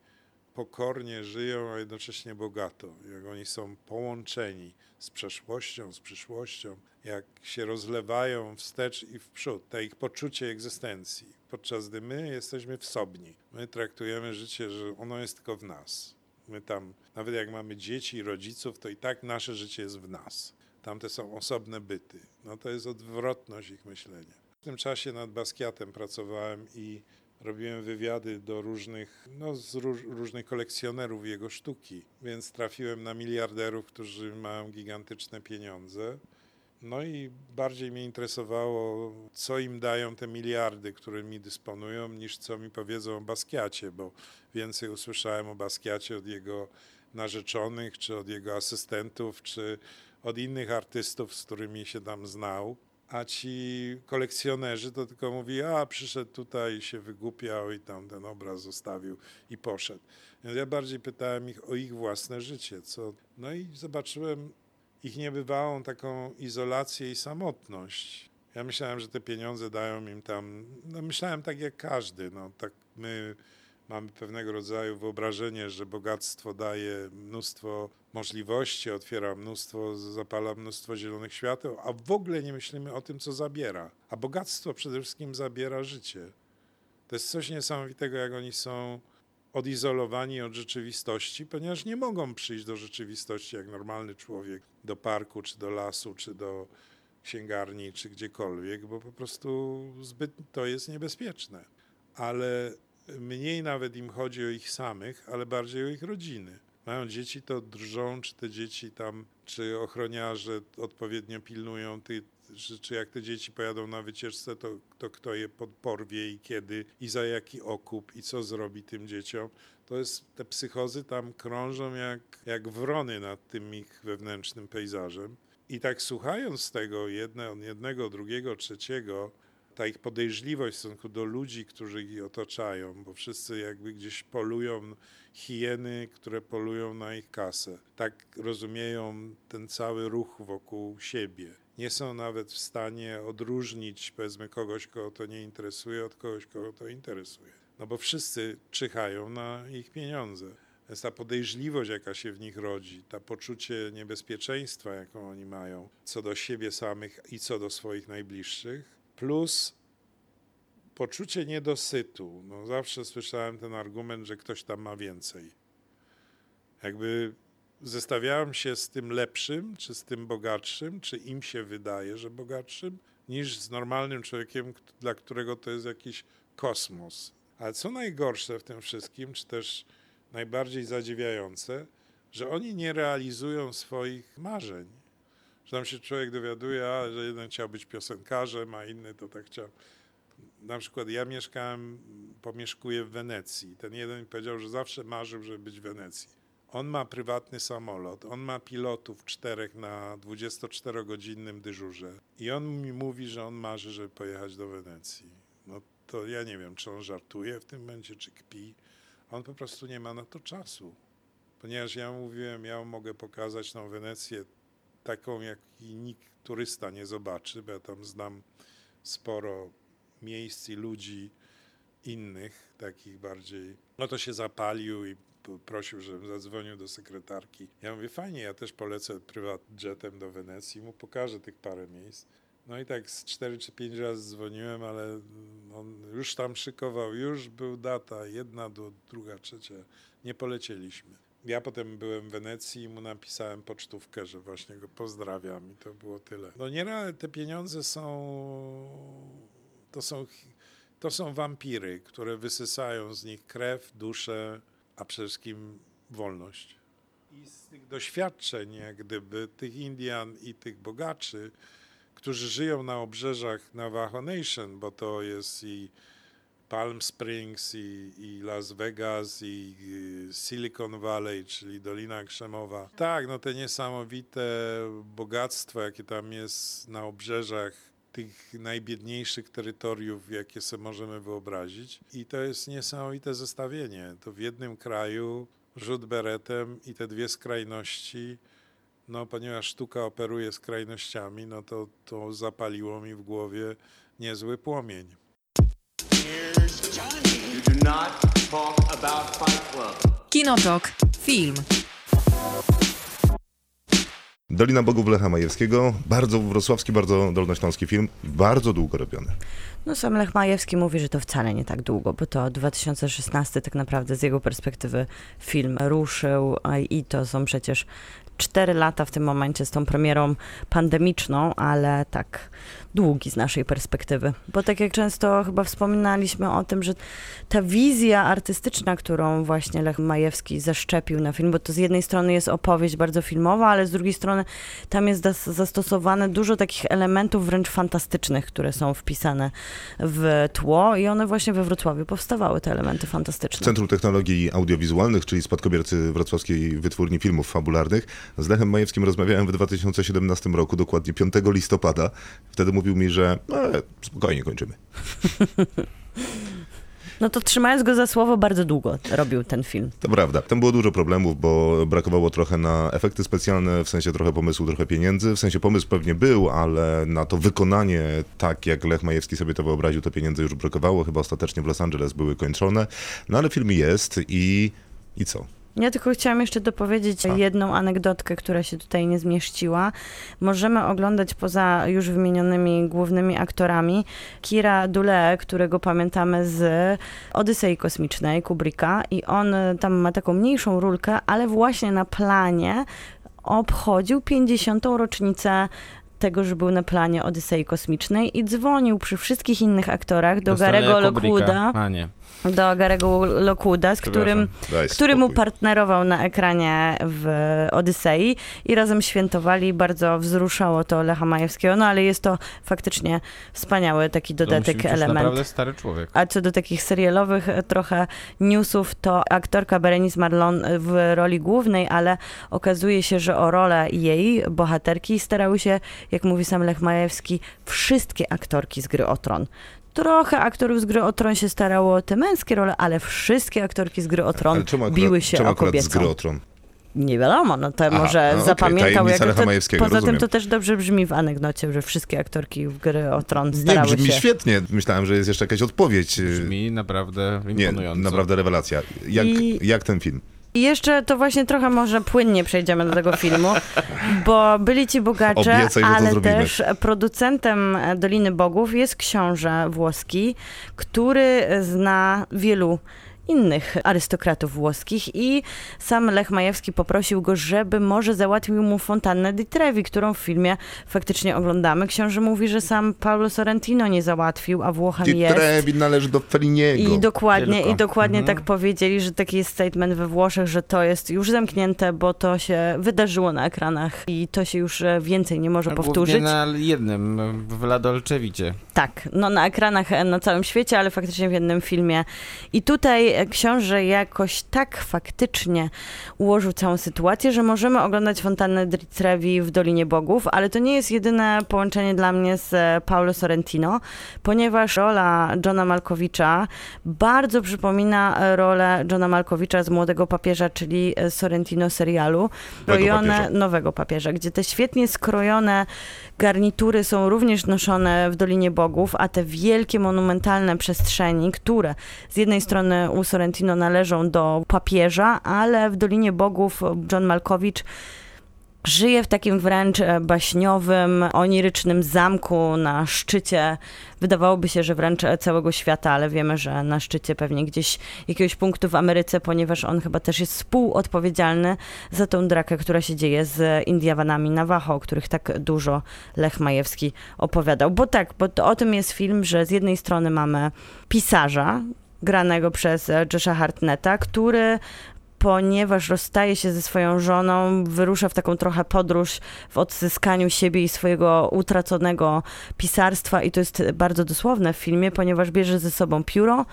pokornie żyją, a jednocześnie bogato, jak oni są połączeni z przeszłością, z przyszłością, jak się rozlewają wstecz i w przód, to ich poczucie egzystencji, podczas gdy my jesteśmy wsobni. My traktujemy życie, że ono jest tylko w nas. My tam, nawet jak mamy dzieci i rodziców, to i tak nasze życie jest w nas. Tamte są osobne byty. No to jest odwrotność ich myślenia. W tym czasie nad Basquiatem pracowałem i robiłem wywiady do różnych, no, z róż, różnych kolekcjonerów jego sztuki, więc trafiłem na miliarderów, którzy mają gigantyczne pieniądze. No i bardziej mnie interesowało, co im dają te miliardy, którymi dysponują, niż co mi powiedzą o Basquiacie, bo więcej usłyszałem o Basquiacie od jego narzeczonych, czy od jego asystentów, czy od innych artystów, z którymi się tam znał. A ci kolekcjonerzy to tylko mówi, a przyszedł tutaj, się wygłupiał i tam ten obraz zostawił i poszedł. Więc ja bardziej pytałem ich o ich własne życie. Co... No i zobaczyłem ich niebywałą taką izolację i samotność. Ja myślałem, że te pieniądze dają im tam, no myślałem tak jak każdy, no tak my mamy pewnego rodzaju wyobrażenie, że bogactwo daje mnóstwo możliwości, otwiera mnóstwo, zapala mnóstwo zielonych świateł, a w ogóle nie myślimy o tym, co zabiera. A bogactwo przede wszystkim zabiera życie. To jest coś niesamowitego, jak oni są odizolowani od rzeczywistości, ponieważ nie mogą przyjść do rzeczywistości jak normalny człowiek, do parku, czy do lasu, czy do księgarni, czy gdziekolwiek, bo po prostu zbyt to jest niebezpieczne. Ale mniej nawet im chodzi o ich samych, ale bardziej o ich rodziny. Mają dzieci, to drżą, czy te dzieci tam, czy ochroniarze odpowiednio pilnują, czy, czy jak te dzieci pojadą na wycieczce, to, to kto je porwie i kiedy, i za jaki okup, i co zrobi tym dzieciom. To jest, te psychozy tam krążą jak, jak wrony nad tym ich wewnętrznym pejzażem. I tak słuchając tego jedne, jednego, drugiego, trzeciego, ta ich podejrzliwość w stosunku do ludzi, którzy ich otaczają, bo wszyscy jakby gdzieś polują hieny, które polują na ich kasę. Tak rozumieją ten cały ruch wokół siebie. Nie są nawet w stanie odróżnić, powiedzmy, kogoś, kogo to nie interesuje, od kogoś, kogo to interesuje. No bo wszyscy czyhają na ich pieniądze. Więc ta podejrzliwość, jaka się w nich rodzi, ta poczucie niebezpieczeństwa, jaką oni mają co do siebie samych i co do swoich najbliższych, plus poczucie niedosytu. No, zawsze słyszałem ten argument, że ktoś tam ma więcej. Jakby zestawiałem się z tym lepszym, czy z tym bogatszym, czy im się wydaje, że bogatszym, niż z normalnym człowiekiem, dla którego to jest jakiś kosmos. Ale co najgorsze w tym wszystkim, czy też najbardziej zadziwiające, że oni nie realizują swoich marzeń. Że tam się człowiek dowiaduje, a, że jeden chciał być piosenkarzem, a inny to tak chciał. Na przykład ja mieszkałem, pomieszkuję w Wenecji. Ten jeden powiedział, że zawsze marzył, żeby być w Wenecji. On ma prywatny samolot, on ma pilotów czterech na 24-godzinnym dyżurze. I on mi mówi, że on marzy, żeby pojechać do Wenecji. No to ja nie wiem, czy on żartuje w tym momencie, czy kpi. On po prostu nie ma na to czasu. Ponieważ ja mówiłem, ja mogę pokazać tą Wenecję taką, jak i nikt turysta nie zobaczy, bo ja tam znam sporo miejsc i ludzi innych, takich bardziej. No to się zapalił i prosił, żebym zadzwonił do sekretarki. Ja mówię, fajnie, ja też polecę prywatjetem do Wenecji, mu pokażę tych parę miejsc. No i tak z cztery czy pięć razy dzwoniłem, ale on już tam szykował, już był data, jedna, do, druga, trzecia. Nie polecieliśmy. Ja potem byłem w Wenecji i mu napisałem pocztówkę, że właśnie go pozdrawiam i to było tyle. No nie, te pieniądze są, to są, to są wampiry, które wysysają z nich krew, duszę, a przede wszystkim wolność. I z tych doświadczeń, jak gdyby, tych Indian i tych bogaczy, którzy żyją na obrzeżach Navajo Nation, bo to jest i Palm Springs, i, i Las Vegas, i Silicon Valley, czyli Dolina Krzemowa. Tak, no te niesamowite bogactwo, jakie tam jest na obrzeżach tych najbiedniejszych terytoriów, jakie sobie możemy wyobrazić. I to jest niesamowite zestawienie. To w jednym kraju rzut beretem i te dwie skrajności. No, ponieważ sztuka operuje skrajnościami, no to, to zapaliło mi w głowie niezły płomień. Kinotok. Film. Dolina Bogów Lecha Majewskiego, bardzo wrocławski, bardzo dolnośląski film, bardzo długo robiony. No sam Lech Majewski mówi, że to wcale nie tak długo, bo to 2016 tak naprawdę z jego perspektywy film ruszył a i to są przecież cztery lata w tym momencie z tą premierą pandemiczną, ale tak długi z naszej perspektywy. Bo tak jak często chyba wspominaliśmy o tym, że ta wizja artystyczna, którą właśnie Lech Majewski zaszczepił na film, bo to z jednej strony jest opowieść bardzo filmowa, ale z drugiej strony tam jest zastosowane dużo takich elementów wręcz fantastycznych, które są wpisane w tło i one właśnie we Wrocławiu powstawały, te elementy fantastyczne. Centrum Technologii Audiowizualnych, czyli spadkobiercy Wrocławskiej Wytwórni Filmów Fabularnych. Z Lechem Majewskim rozmawiałem w 2017 roku, dokładnie 5 listopada. Wtedy mówił mi, że e, spokojnie kończymy. No to trzymając go za słowo, bardzo długo robił ten film. To prawda. Tam było dużo problemów, bo brakowało trochę na efekty specjalne, w sensie trochę pomysłu, trochę pieniędzy. W sensie pomysł pewnie był, ale na to wykonanie, tak jak Lech Majewski sobie to wyobraził, to pieniędzy już brakowało. Chyba ostatecznie w Los Angeles były kończone. No ale film jest i, i co? Ja tylko chciałam jeszcze dopowiedzieć jedną anegdotkę, która się tutaj nie zmieściła. Możemy oglądać poza już wymienionymi głównymi aktorami Kira Dule, którego pamiętamy z Odysei Kosmicznej Kubricka i on y, tam ma taką mniejszą rulkę, ale właśnie na planie obchodził 50. rocznicę tego, że był na planie Odysei Kosmicznej i dzwonił przy wszystkich innych aktorach do stronę Garego. Lockwooda, A nie. Do Garego Lockwooda, z którym Daj który mu partnerował na ekranie w Odysei i razem świętowali. Bardzo wzruszało to Lecha Majewskiego, no ale jest to faktycznie wspaniały taki To dodatek, już element. naprawdę stary człowiek. A co do takich serialowych e, trochę newsów, to aktorka Berenice Marlon w roli głównej, ale okazuje się, że o rolę jej bohaterki starały się, jak mówi sam Lech Majewski, wszystkie aktorki z gry o Tron. Trochę aktorów z gry o Tron się starało o te męskie role, ale wszystkie aktorki z gry o Tron akurat, biły się o akurat z kobiecą. gry o tron? Nie wiadomo, no to Aha, może no zapamiętał. tajemnica jak to, poza tym rozumiem. to też dobrze brzmi w anegdocie, że wszystkie aktorki w gry o Tron Nie, starały brzmi się. świetnie. Myślałem, że jest jeszcze jakaś odpowiedź. Brzmi naprawdę Nie, imponująco. naprawdę rewelacja. Jak, I- jak ten film? I jeszcze to właśnie trochę może płynnie przejdziemy do tego filmu, bo byli ci bogacze, Obiecaj, ale też producentem Doliny Bogów jest książę włoski, który zna wielu innych arystokratów włoskich i sam Lech Majewski poprosił go, żeby może załatwił mu fontannę di Trevi, którą w filmie faktycznie oglądamy. Książę mówi, że sam Paolo Sorrentino nie załatwił, a Włochem Di jest. Trevi należy do Feliniego. I dokładnie, i dokładnie Mhm. tak powiedzieli, że taki jest statement we Włoszech, że to jest już zamknięte, bo to się wydarzyło na ekranach i to się już e, więcej nie może powtórzyć. Głównie na jednym, w La Dolcevicie. Tak, no na ekranach e, na całym świecie, ale faktycznie w jednym filmie. I tutaj książę jakoś tak faktycznie ułożył całą sytuację, że możemy oglądać fontannę di Trevi w Dolinie Bogów, ale to nie jest jedyne połączenie dla mnie z e, Paolo Sorrentino, ponieważ rola Johna Malkowicza bardzo przypomina e, rolę Johna Malkowicza z Młodego Papieża, czyli e, Sorrentino serialu, krojone papieża. nowego papieża, gdzie te świetnie skrojone garnitury są również noszone w Dolinie Bogów, a te wielkie, monumentalne przestrzeni, które z jednej strony u Sorrentino należą do papieża, ale w Dolinie Bogów John Malkowicz żyje w takim wręcz e, baśniowym, onirycznym zamku na szczycie, wydawałoby się, że wręcz e, całego świata, ale wiemy, że na szczycie pewnie gdzieś jakiegoś punktu w Ameryce, ponieważ on chyba też jest współodpowiedzialny za tą drakę, która się dzieje z Indiawanami Navajo, o których tak dużo Lech Majewski opowiadał. Bo tak, bo o tym jest film, że z jednej strony mamy pisarza, granego przez e, Josha Hartnetta, który ponieważ rozstaje się ze swoją żoną, wyrusza w taką trochę podróż w odzyskaniu siebie i swojego utraconego pisarstwa i to jest bardzo dosłowne w filmie, ponieważ bierze ze sobą pióro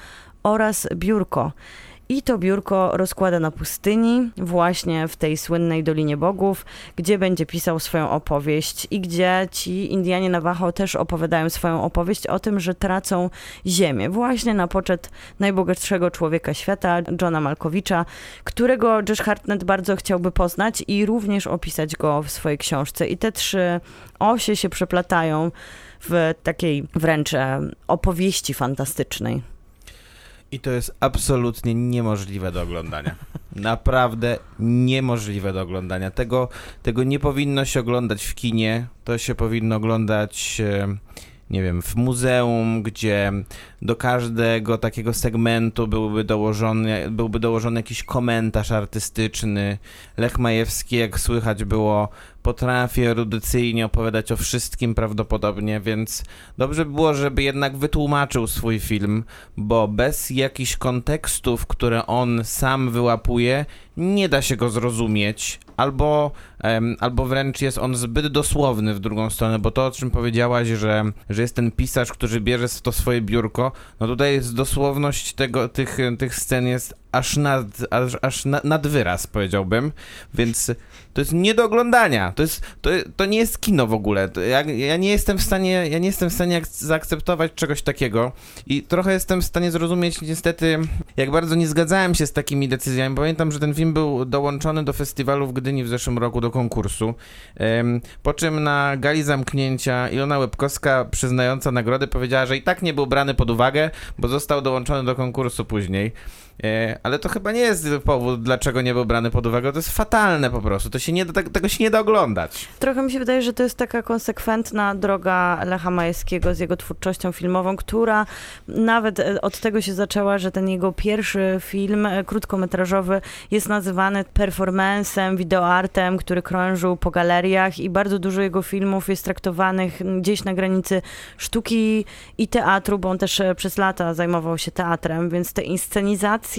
oraz biurko. I to biurko rozkłada na pustyni, właśnie w tej słynnej Dolinie Bogów, gdzie będzie pisał swoją opowieść i gdzie ci Indianie Navajo też opowiadają swoją opowieść o tym, że tracą ziemię. Właśnie na poczet najbogatszego człowieka świata, Johna Malkowicza, którego Josh Hartnett bardzo chciałby poznać i również opisać go w swojej książce. I te trzy osie się przeplatają w takiej wręcz e, opowieści fantastycznej. I to jest absolutnie niemożliwe do oglądania. Naprawdę niemożliwe do oglądania. Tego, tego nie powinno się oglądać w kinie, to się powinno oglądać, e, nie wiem, w muzeum, gdzie do każdego takiego segmentu byłby dołożony, byłby dołożony jakiś komentarz artystyczny. Lech Majewski, jak słychać było, potrafi erudycyjnie opowiadać o wszystkim prawdopodobnie, więc dobrze by było, żeby jednak wytłumaczył swój film, bo bez jakichś kontekstów, które on sam wyłapuje, nie da się go zrozumieć, albo, albo wręcz jest on zbyt dosłowny w drugą stronę, bo to, o czym powiedziałaś, że, że jest ten pisarz, który bierze to swoje biurko, no tutaj jest dosłowność tego, tych, tych scen jest aż nad, aż, aż na, nad wyraz, powiedziałbym, więc to jest nie do oglądania. To, jest, to, to nie jest kino w ogóle. Ja, ja nie jestem w stanie, ja nie jestem w stanie ak- zaakceptować czegoś takiego i trochę jestem w stanie zrozumieć niestety, jak bardzo nie zgadzałem się z takimi decyzjami. Pamiętam, że ten film był dołączony do festiwalu w Gdyni w zeszłym roku do konkursu, po czym na gali zamknięcia Ilona Łebkowska, przyznająca nagrodę, powiedziała, że i tak nie był brany pod uwagę, bo został dołączony do konkursu później. E, Ale to chyba nie jest powód, dlaczego nie był brany pod uwagę. To jest fatalne po prostu. To się nie da, tego się nie da oglądać. Trochę mi się wydaje, że to jest taka konsekwentna droga Lecha Majewskiego z jego twórczością filmową, która nawet e, od tego się zaczęła, że ten jego pierwszy film e, krótkometrażowy jest nazywany performancem, wideoartem, który krążył po galeriach i bardzo dużo jego filmów jest traktowanych gdzieś na granicy sztuki i teatru, bo on też przez lata zajmował się teatrem, więc te inscenizacje,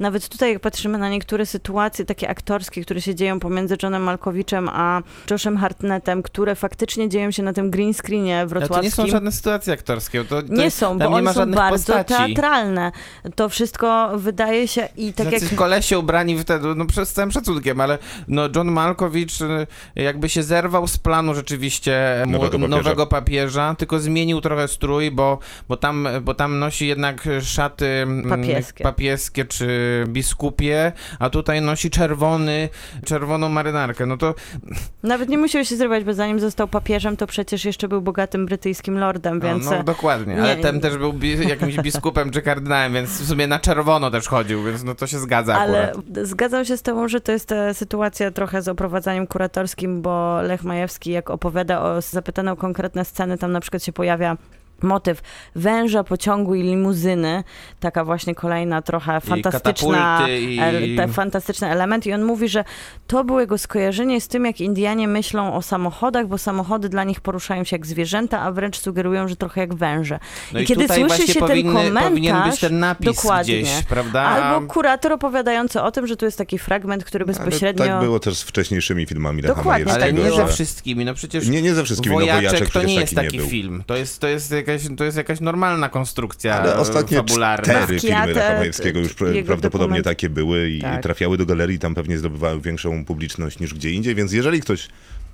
nawet tutaj jak patrzymy na niektóre sytuacje takie aktorskie, które się dzieją pomiędzy Johnem Malkowiczem a Joshem Hartnettem, które faktycznie dzieją się na tym green screenie Ale to nie wrocławskim. są żadne sytuacje aktorskie. To, to Nie są, bo nie ma one są bardzo postaci. teatralne. To wszystko wydaje się i tak jak... Jacyś kolesie ubrani wtedy, no przez całym szacunkiem, ale no John Malkowicz y, jakby się zerwał z planu rzeczywiście mu- Nowego papieża. nowego papieża, tylko zmienił trochę strój, bo, bo, tam, bo tam nosi jednak szaty mm, Papieskie. Papieskie czy biskupie, a tutaj nosi czerwony, czerwoną marynarkę. No to Nawet nie musiał się zrywać, bo zanim został papieżem, to przecież jeszcze był bogatym brytyjskim lordem, więc... no, no dokładnie, nie- ale ten też był bi- jakimś biskupem czy kardynałem, więc w sumie na czerwono też chodził, więc no to się zgadza Ale akurat. zgadzam się z tobą, że to jest e, sytuacja trochę z oprowadzaniem kuratorskim, bo Lech Majewski, jak opowiada o, zapytany o konkretne sceny, tam na przykład się pojawia motyw węża, pociągu i limuzyny, taka właśnie kolejna trochę fantastyczna, i- el- te, fantastyczny element i on mówi, że to było jego skojarzenie z tym, jak Indianie myślą o samochodach, bo samochody dla nich poruszają się jak zwierzęta, a wręcz sugerują, że trochę jak węże. No I i, kiedy słyszy się ten powinny, powinien komentarz, być ten napis dokładnie. gdzieś, prawda? Albo kurator opowiadający o tym, że tu jest taki fragment, który bezpośrednio... Ale tak było też z wcześniejszymi filmami Lecha Dokładnie, Ale Majewskiego, nie było. ze że... wszystkimi, no przecież Nie, nie ze wszystkimi, no Wojaczek, Wojaczek to nie jest taki taki nie film. To jest, to, jest jakaś, to jest jakaś normalna konstrukcja Ale ostatnie fabularna. cztery filmy Lecha Majewskiego już prawdopodobnie dokument- takie były i Tak. trafiały do galerii i tam pewnie zdobywały większą publiczność niż gdzie indziej, więc jeżeli ktoś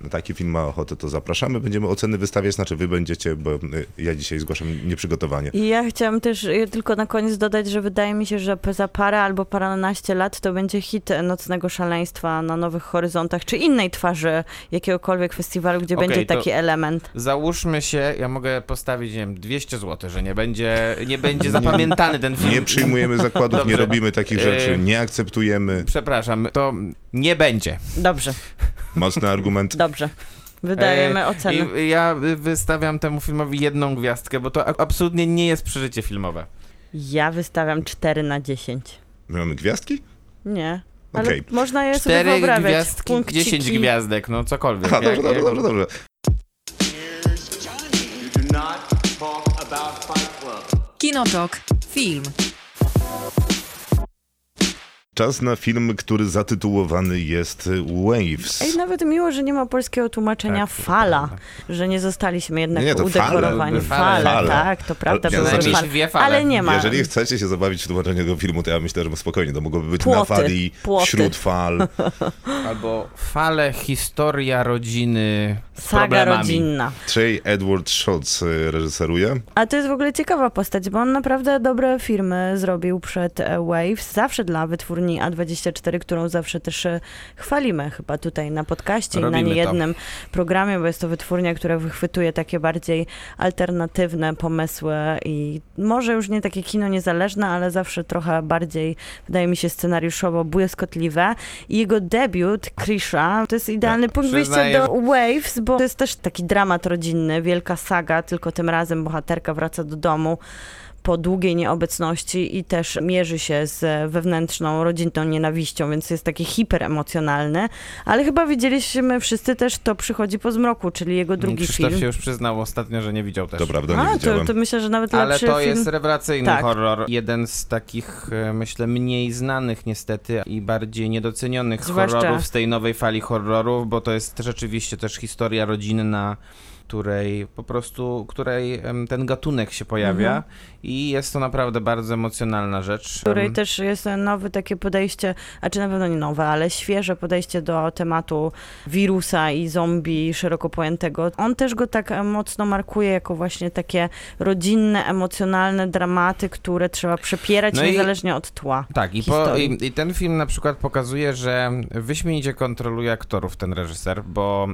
na taki film ma ochotę, to zapraszamy. Będziemy oceny wystawiać, znaczy wy będziecie, bo y, ja dzisiaj zgłaszam nieprzygotowanie. I ja chciałam też y, tylko na koniec dodać, że wydaje mi się, że za parę albo paranaście lat to będzie hit Nocnego Szaleństwa na Nowych Horyzontach, czy innej twarzy jakiegokolwiek festiwalu, gdzie Okej, będzie taki element. Załóżmy się, ja mogę postawić, nie wiem, 200 zł, że nie będzie, nie będzie zapamiętany ten film. Nie przyjmujemy zakładów, nie Dobrze. robimy takich rzeczy, Y- nie akceptujemy. Przepraszam, to nie będzie. Dobrze, Mocny argument. dobrze. Wydajemy E, ocenę. I ja wystawiam temu filmowi jedną gwiazdkę, bo to a- absolutnie nie jest przeżycie filmowe. Ja wystawiam 4 na 10. My mamy gwiazdki? Nie. Ale Okej. można je sobie Cztery wyobrażać. gwiazdki, Punkciki. 10 gwiazdek, no cokolwiek. Aha, dobrze, dobrze, dobrze, dobrze. Kinotok. Film. Czas na film, który zatytułowany jest Waves. Ej, nawet miło, że nie ma polskiego tłumaczenia Tak, fala, że nie zostaliśmy jednak Nie, to fale, udekorowani. fale, Fale, fale. tak, to prawda, znaczy- fale. Fale. Ale nie ma. Jeżeli chcecie się zabawić w tłumaczenie tego filmu, to ja myślę, że spokojnie, to mogłoby być na Płoty, fali, płoty. wśród fal. Albo fale, historia rodziny z Saga problemami. rodzinna. Trey Edward Schultz y, reżyseruje. A to jest w ogóle ciekawa postać, bo on naprawdę dobre filmy zrobił przed e, Waves, zawsze dla wytwórni A24, którą zawsze też e, chwalimy chyba tutaj na podcaście i Robimy na to. niejednym programie, bo jest to wytwórnia, która wychwytuje takie bardziej alternatywne pomysły i może już nie takie kino niezależne, ale zawsze trochę bardziej, wydaje mi się, scenariuszowo błyskotliwe. I jego debiut, Krisha, to jest idealny punkt wyjścia do Waves, bo to jest też taki dramat rodzinny, wielka saga, tylko tym razem bohaterka wraca do domu po długiej nieobecności i też mierzy się z wewnętrzną, rodzinną nienawiścią, więc jest taki hiperemocjonalny, ale chyba widzieliśmy wszyscy też To przychodzi po zmroku, czyli jego drugi Krzysztof film. się już przyznał ostatnio, że nie widział też. To prawda, nie A, to, widziałem. to myślę, że nawet Ale to film. jest rewelacyjny Tak. horror. Jeden z takich, e, myślę, mniej znanych niestety i bardziej niedocenionych Zwłaszcza- horrorów z tej nowej fali horrorów, bo to jest rzeczywiście też historia rodzinna, której po prostu, której ten gatunek się pojawia Mhm. i jest to naprawdę bardzo emocjonalna rzecz. w której też jest nowe takie podejście, a czy na pewno nie nowe, ale świeże podejście do tematu wirusa i zombie szeroko pojętego. On też go tak mocno markuje jako właśnie takie rodzinne, emocjonalne dramaty, które trzeba przepierać No i- niezależnie od tła. Tak, i, po, i, i ten film na przykład pokazuje, że wyśmienicie kontroluje aktorów ten reżyser, bo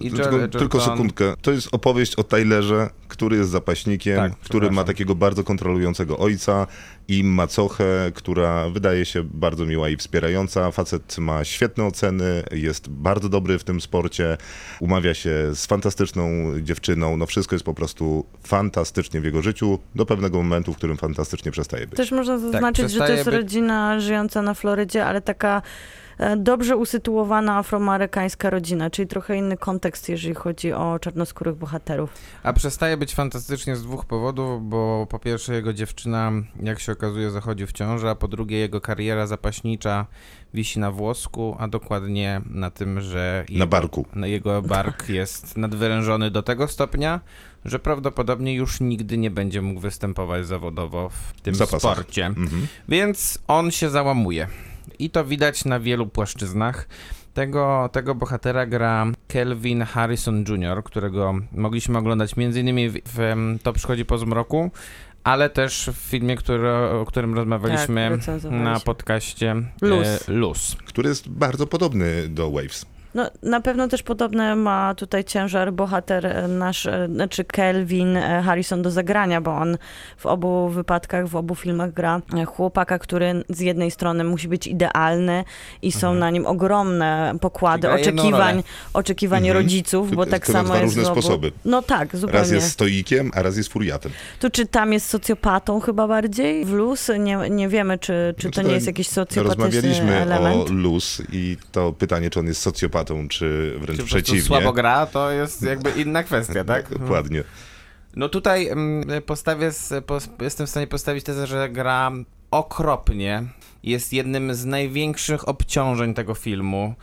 i Tylko, Joel tylko sekundkę. To jest opowieść o Tylerze, który jest zapaśnikiem, Tak, który ma takiego bardzo kontrolującego ojca i macochę, która wydaje się bardzo miła i wspierająca. Facet ma świetne oceny, jest bardzo dobry w tym sporcie, umawia się z fantastyczną dziewczyną. No wszystko jest po prostu fantastycznie w jego życiu, do pewnego momentu, w którym fantastycznie przestaje być. Też można zaznaczyć, że to jest być- rodzina żyjąca na Florydzie, ale taka dobrze usytuowana afroamerykańska rodzina, czyli trochę inny kontekst, jeżeli chodzi o czarnoskórych bohaterów. A przestaje być fantastycznie z dwóch powodów, bo po pierwsze jego dziewczyna, jak się okazuje, zachodzi w ciążę, a po drugie jego kariera zapaśnicza wisi na włosku, a dokładnie na tym, że Na jego, barku. na jego bark jest nadwyrężony do tego stopnia, że prawdopodobnie już nigdy nie będzie mógł występować zawodowo w tym zapasach. sporcie. Mhm. Więc on się załamuje. I to widać na wielu płaszczyznach. Tego, tego bohatera gra Kelvin Harrison Jr., którego mogliśmy oglądać m.in. w, w To przychodzi po zmroku, ale też w filmie, który, o którym rozmawialiśmy Tak, na podcaście Luz. e, Luz. Który jest bardzo podobny do Waves. No, na pewno też podobny ma tutaj ciężar bohater e, nasz, e, znaczy Kelvin e, Harrison do zagrania, bo on w obu wypadkach, w obu filmach gra chłopaka, który z jednej strony musi być idealny i są na nim ogromne pokłady oczekiwań, oczekiwań Mhm. rodziców, bo tak samo jest różne obu... sposoby. No tak, zupełnie. Raz jest stoikiem, a raz jest furiatem. Tu czy tam jest socjopatą chyba bardziej w luz? Nie, nie wiemy, czy, czy to Znaczy, nie jest jakiś socjopatyczny Rozmawialiśmy element. o Luz i to pytanie, czy on jest socjopatą, czy wręcz Czy przeciwnie. słabo gra, to jest jakby inna kwestia, tak? Dokładnie. No tutaj mm, postawię, jestem w stanie postawić tezę, że gra okropnie. Jest jednym z największych obciążeń tego filmu,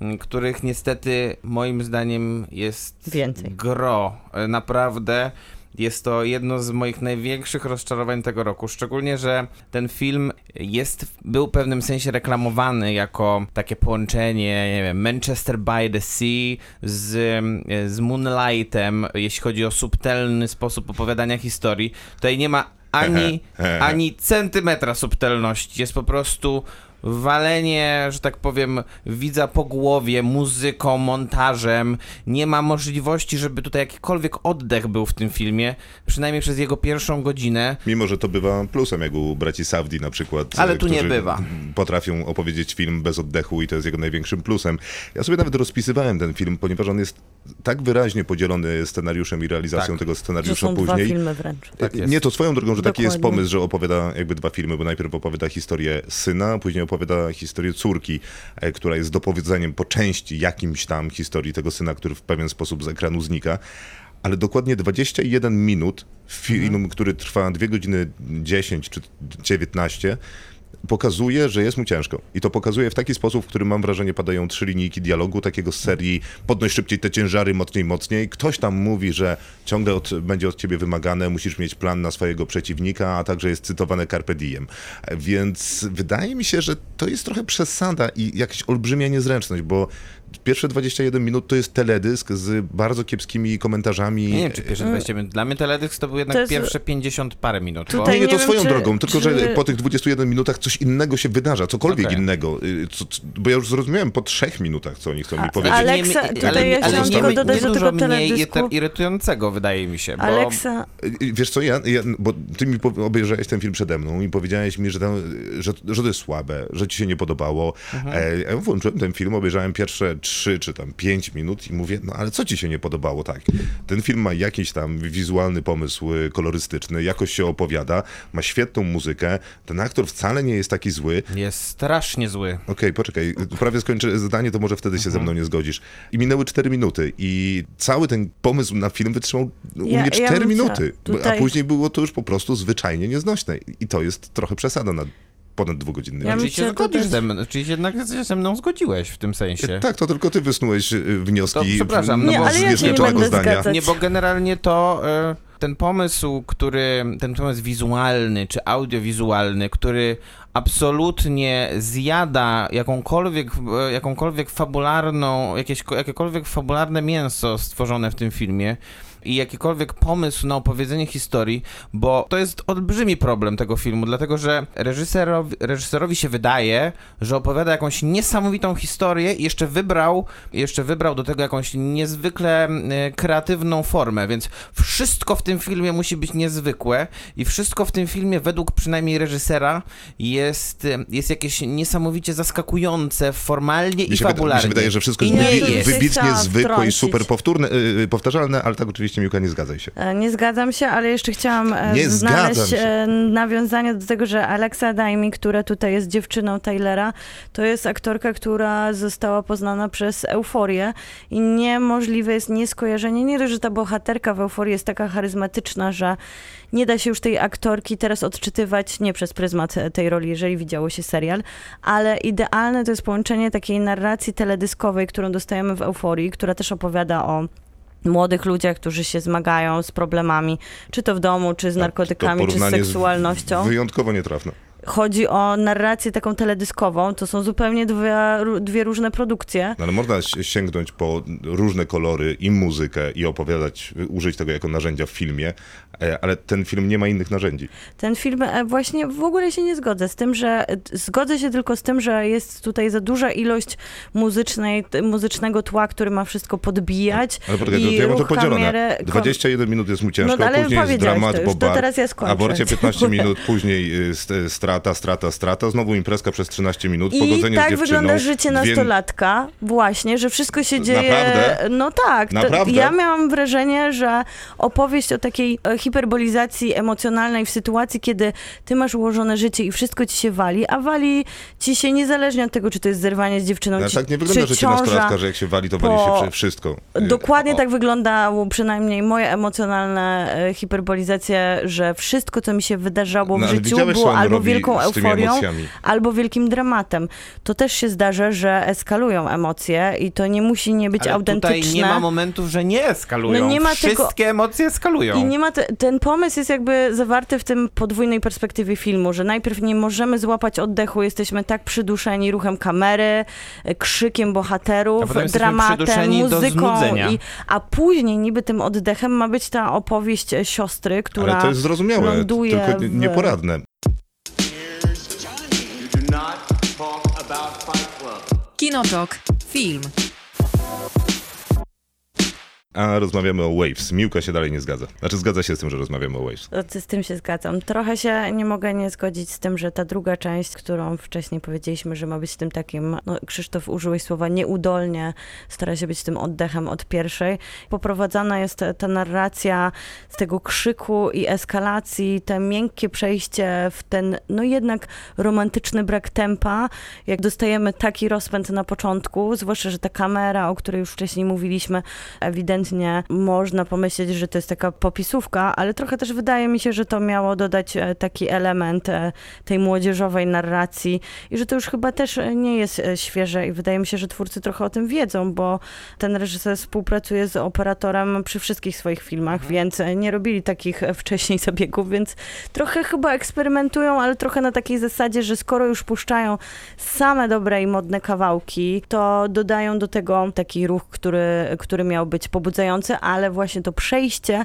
m, których niestety moim zdaniem jest Więcej. gro. E, Naprawdę jest to jedno z moich największych rozczarowań tego roku. Szczególnie, że ten film jest, był w pewnym sensie reklamowany jako takie połączenie, nie wiem, Manchester by the Sea z, z Moonlightem, jeśli chodzi o subtelny sposób opowiadania historii. Tutaj nie ma ani, ani centymetra subtelności. Jest po prostu walenie, że tak powiem, widza po głowie, muzyką, montażem. Nie ma możliwości, żeby tutaj jakikolwiek oddech był w tym filmie, przynajmniej przez jego pierwszą godzinę. Mimo, że to bywa plusem, jak u braci Savdi na przykład. Ale e, tu nie bywa. Potrafią opowiedzieć film bez oddechu i to jest jego największym plusem. Ja sobie nawet rozpisywałem ten film, ponieważ on jest tak wyraźnie podzielony scenariuszem i realizacją Tak. tego To scenariusza są dwa później. filmy wręcz. Tak jest. Nie, to swoją drogą, że taki jest Dokładnie. pomysł, że opowiada jakby dwa filmy, bo najpierw opowiada historię syna, później opowiada historię córki, e, która jest dopowiedzeniem po części jakimś tam historii tego syna, który w pewien sposób z ekranu znika. Ale dokładnie 21 minut, film, Mhm. który trwa 2 godziny 10 czy 19, pokazuje, że jest mu ciężko. I to pokazuje w taki sposób, w którym mam wrażenie padają trzy linijki dialogu, takiego z serii podnoś szybciej te ciężary, mocniej, mocniej. Ktoś tam mówi, że ciągle od, będzie od ciebie wymagane, musisz mieć plan na swojego przeciwnika, a także jest cytowane carpe diem. Więc wydaje mi się, że to jest trochę przesada i jakaś olbrzymia niezręczność, bo pierwsze 21 minut to jest teledysk z bardzo kiepskimi komentarzami. Nie wiem, czy pierwsze 20 minut. Dla mnie teledysk to był jednak To jest- pierwsze 50 parę minut. bo- Tutaj Nie, nie, to nie wiem, swoją czy- drogą, tylko czy- że po tych 21 minutach coś innego się wydarza, cokolwiek Okej. innego. Y, Co, bo ja już zrozumiałem po trzech minutach, co oni chcą mi powiedzieć. ale- Aleksa, nie- tutaj ale, ja ale chciałam nie, tylko nie, dodać nie do dużo tego mniej teledysku. irytującego, wydaje mi się. Bo... Aleksa, Y, Wiesz co, ja, ja, bo ty mi obejrzałeś ten film przede mną i powiedziałeś mi, że, tam, że, że to jest słabe, że ci się nie podobało. Mhm. E, ja włączyłem ten film, obejrzałem pierwsze trzy czy tam pięć minut i mówię, no ale co ci się nie podobało? Tak, ten film ma jakiś tam wizualny pomysł y, kolorystyczny, jakoś się opowiada, ma świetną muzykę, ten aktor wcale nie jest taki zły. Jest strasznie zły. Okej, poczekaj, prawie skończę zdanie, to może wtedy się ze mną nie zgodzisz. I minęły 4 minuty i cały ten pomysł na film wytrzymał u Ja- mnie ja 4 bym minuty, bo- a tutaj- później było to już po prostu zwyczajnie nieznośne i to jest trochę przesada na ponad dwugodzinny Ja Czyli się zgodzisz ze mną, czyli jednak się ze mną zgodziłeś w tym sensie. Tak, to tylko ty wysnułeś y, To wnioski przepraszam, no Nie, bo ale ja nie będę zdania. zgadzać. Nie, bo generalnie to e, ten pomysł, który, ten pomysł wizualny czy audiowizualny, który absolutnie zjada jakąkolwiek, e, jakąkolwiek fabularną, jakieś, jakiekolwiek fabularne mięso stworzone w tym filmie i jakikolwiek pomysł na opowiedzenie historii, bo to jest olbrzymi problem tego filmu, dlatego że reżyserowi, reżyserowi się wydaje, że opowiada jakąś niesamowitą historię i jeszcze wybrał, jeszcze wybrał do tego jakąś niezwykle e, kreatywną formę, więc wszystko w tym filmie musi być niezwykłe i wszystko w tym filmie według przynajmniej reżysera jest, e, jest jakieś niesamowicie zaskakujące formalnie Mi i się, wyda, mi fabularnie. się wydaje, że wszystko jest jest. wybitnie zwykłe i super powtórne, y, powtarzalne, ale tak oczywiście Miłka nie zgadzaj się. E, Nie zgadzam się, ale jeszcze chciałam e, Nie znaleźć e, nawiązanie do tego, że Alexa Daimi, która tutaj jest dziewczyną Taylora, to jest aktorka, która została poznana przez Euforię i niemożliwe jest nieskojarzenie. Nie dość, że ta bohaterka w Euforii jest taka charyzmatyczna, że nie da się już tej aktorki teraz odczytywać nie przez pryzmat tej roli, jeżeli widziało się serial, ale idealne to jest połączenie takiej narracji teledyskowej, którą dostajemy w Euforii, która też opowiada o młodych ludziach, którzy się zmagają z problemami, czy to w domu, czy z To narkotykami, czy z seksualnością. Wyjątkowo nietrafne. chodzi o narrację taką teledyskową, to są zupełnie dwie, dwie różne produkcje. No, ale można si- sięgnąć po różne kolory i muzykę i opowiadać, użyć tego jako narzędzia w filmie, ale ten film nie ma innych narzędzi. Ten film e, właśnie w ogóle się nie zgodzę z tym, że e, zgodzę się tylko z tym, że jest tutaj za duża ilość muzycznej, muzycznego tła, który ma wszystko podbijać. Ale poczekaj, i to ja mam to podzielone. kamery- 21 minut jest mu ciężko, No, ale później jest dramat, bo bar, teraz ja skończę. aborcja 15 minut, później y, st- strata, strata, strata, znowu imprezka przez 13 minut, I pogodzenie z tak dziewczyną. wygląda życie dwie- nastolatka, właśnie, że wszystko się dzieje. Naprawdę? No tak. Naprawdę? Ja miałam wrażenie, że opowieść o takiej e, hiperbolizacji emocjonalnej w sytuacji, kiedy ty masz ułożone życie i wszystko ci się wali, a wali ci się niezależnie od tego, czy to jest zerwanie z dziewczyną, No, czy, tak nie wygląda życie nastolatka, że jak się wali, to wali po- się wszy- wszystko. Y, Dokładnie o- tak wyglądało przynajmniej moje emocjonalne e, hiperbolizacje, że wszystko, co mi się wydarzało w No, życiu, było albo wielką euforią, albo wielkim dramatem. To też się zdarza, że eskalują emocje i to nie musi nie być Ale autentyczne. tutaj nie ma momentów, że nie eskalują. No nie ma Wszystkie tego- emocje eskalują. I nie ma te, ten pomysł jest jakby zawarty w tym podwójnej perspektywie filmu, że najpierw nie możemy złapać oddechu, jesteśmy tak przyduszeni ruchem kamery, e, krzykiem bohaterów, dramatem, muzyką i a później niby tym oddechem ma być ta opowieść e, siostry, która Ale to jest zrozumiałe, ląduje tylko w- nieporadne. Kinotok. Film. A rozmawiamy o Waves. Miłka się dalej nie zgadza. Znaczy zgadza się z tym, że rozmawiamy o Waves. Z tym się zgadzam. Trochę się nie mogę nie zgodzić z tym, że ta druga część, którą wcześniej powiedzieliśmy, że ma być tym takim, no Krzysztof użyłeś słowa nieudolnie, stara się być tym oddechem od pierwszej. Poprowadzana jest ta narracja z tego krzyku i eskalacji, te miękkie przejście w ten, no jednak romantyczny brak tempa, jak dostajemy taki rozpęd na początku, zwłaszcza, że ta kamera, o której już wcześniej mówiliśmy, ewidentnie można pomyśleć, że to jest taka popisówka, ale trochę też wydaje mi się, że to miało dodać e, taki element e, tej młodzieżowej narracji i że to już chyba też nie jest e, świeże i wydaje mi się, że twórcy trochę o tym wiedzą, bo ten reżyser współpracuje z operatorem przy wszystkich swoich filmach, więc e, nie robili takich wcześniej zabiegów, więc trochę chyba eksperymentują, ale trochę na takiej zasadzie, że skoro już puszczają same dobre i modne kawałki, to dodają do tego taki ruch, który, który miał być ale właśnie to przejście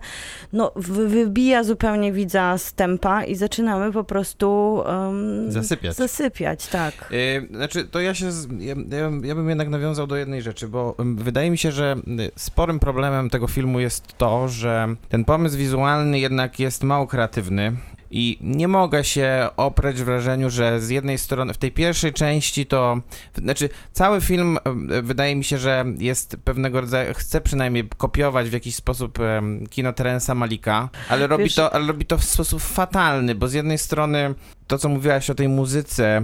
no, wy- wybija zupełnie widza z tempa i zaczynamy po prostu em, Zasypiać. zasypiać, tak. Yy, Znaczy, to ja się. Ja, ja, bym jednak nawiązał do jednej rzeczy, bo wydaje mi się, że y, sporym problemem tego filmu jest to, że ten pomysł wizualny jednak jest mało kreatywny. I nie mogę się opreć wrażeniu, że z jednej strony w tej pierwszej części to. Znaczy, cały film wydaje mi się, że jest pewnego rodzaju. Chce przynajmniej kopiować w jakiś sposób em, kino Terensa Malika, ale robi, Wiesz- to, ale robi to w sposób fatalny, bo z jednej strony to, co mówiłaś o tej muzyce,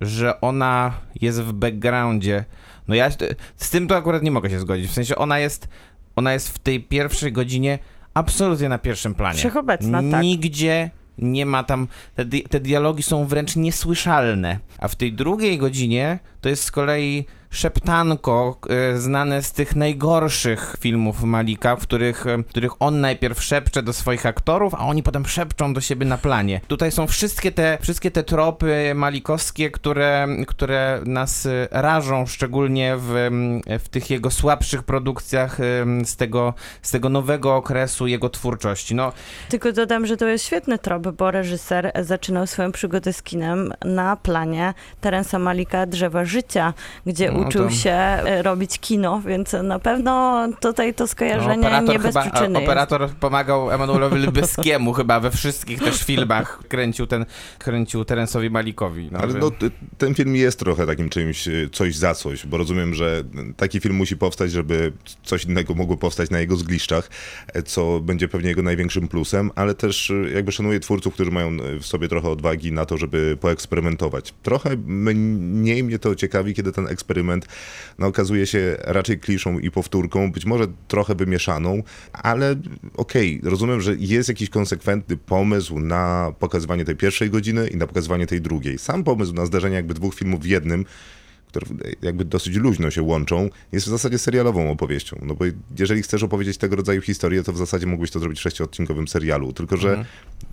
że ona jest w backgroundzie. No ja z tym to akurat nie mogę się zgodzić. W sensie ona jest, ona jest w tej pierwszej godzinie absolutnie na pierwszym planie. Wszechobecna, tak. Nigdzie nie ma tam, te, te dialogi są wręcz niesłyszalne. A w tej drugiej godzinie to jest z kolei szeptanko e, znane z tych najgorszych filmów Malika, w których, e, w których on najpierw szepcze do swoich aktorów, a oni potem szepczą do siebie na planie. Tutaj są wszystkie te, wszystkie te tropy malikowskie, które, które nas e, rażą, szczególnie w, w tych jego słabszych produkcjach z tego, z tego nowego okresu jego twórczości. No, Tylko dodam, że to jest świetny trop, bo reżyser zaczynał swoją przygodę z kinem na planie Terensa Malika Drzewa Życia, gdzie No uczył to- się e, robić kino, więc na pewno tutaj to skojarzenie nie bez chyba, przyczyny a- operator pomagał Emanuelowi Lybeskiemu chyba we wszystkich też filmach. Kręcił ten, kręcił Terensowi Malikowi. No, Ale że- no, ten film jest trochę takim czymś, y, coś za coś, bo rozumiem, że taki film musi powstać, żeby coś innego mogło powstać na jego zgliszczach, e, co będzie pewnie jego największym plusem, ale też jakby szanuję twórców, którzy mają w sobie trochę odwagi na to, żeby poeksperymentować. Trochę mniej mnie to ciekawi, kiedy ten eksperyment no, okazuje się raczej kliszą i powtórką, być może trochę wymieszaną, ale okej, rozumiem, że jest jakiś konsekwentny pomysł na pokazywanie tej pierwszej godziny i na pokazywanie tej drugiej. Sam pomysł na zdarzenie jakby dwóch filmów w jednym, które jakby dosyć luźno się łączą, jest w zasadzie serialową opowieścią. No bo jeżeli chcesz opowiedzieć tego rodzaju historię, to w zasadzie mógłbyś to zrobić w sześciodcinkowym serialu. Tylko, że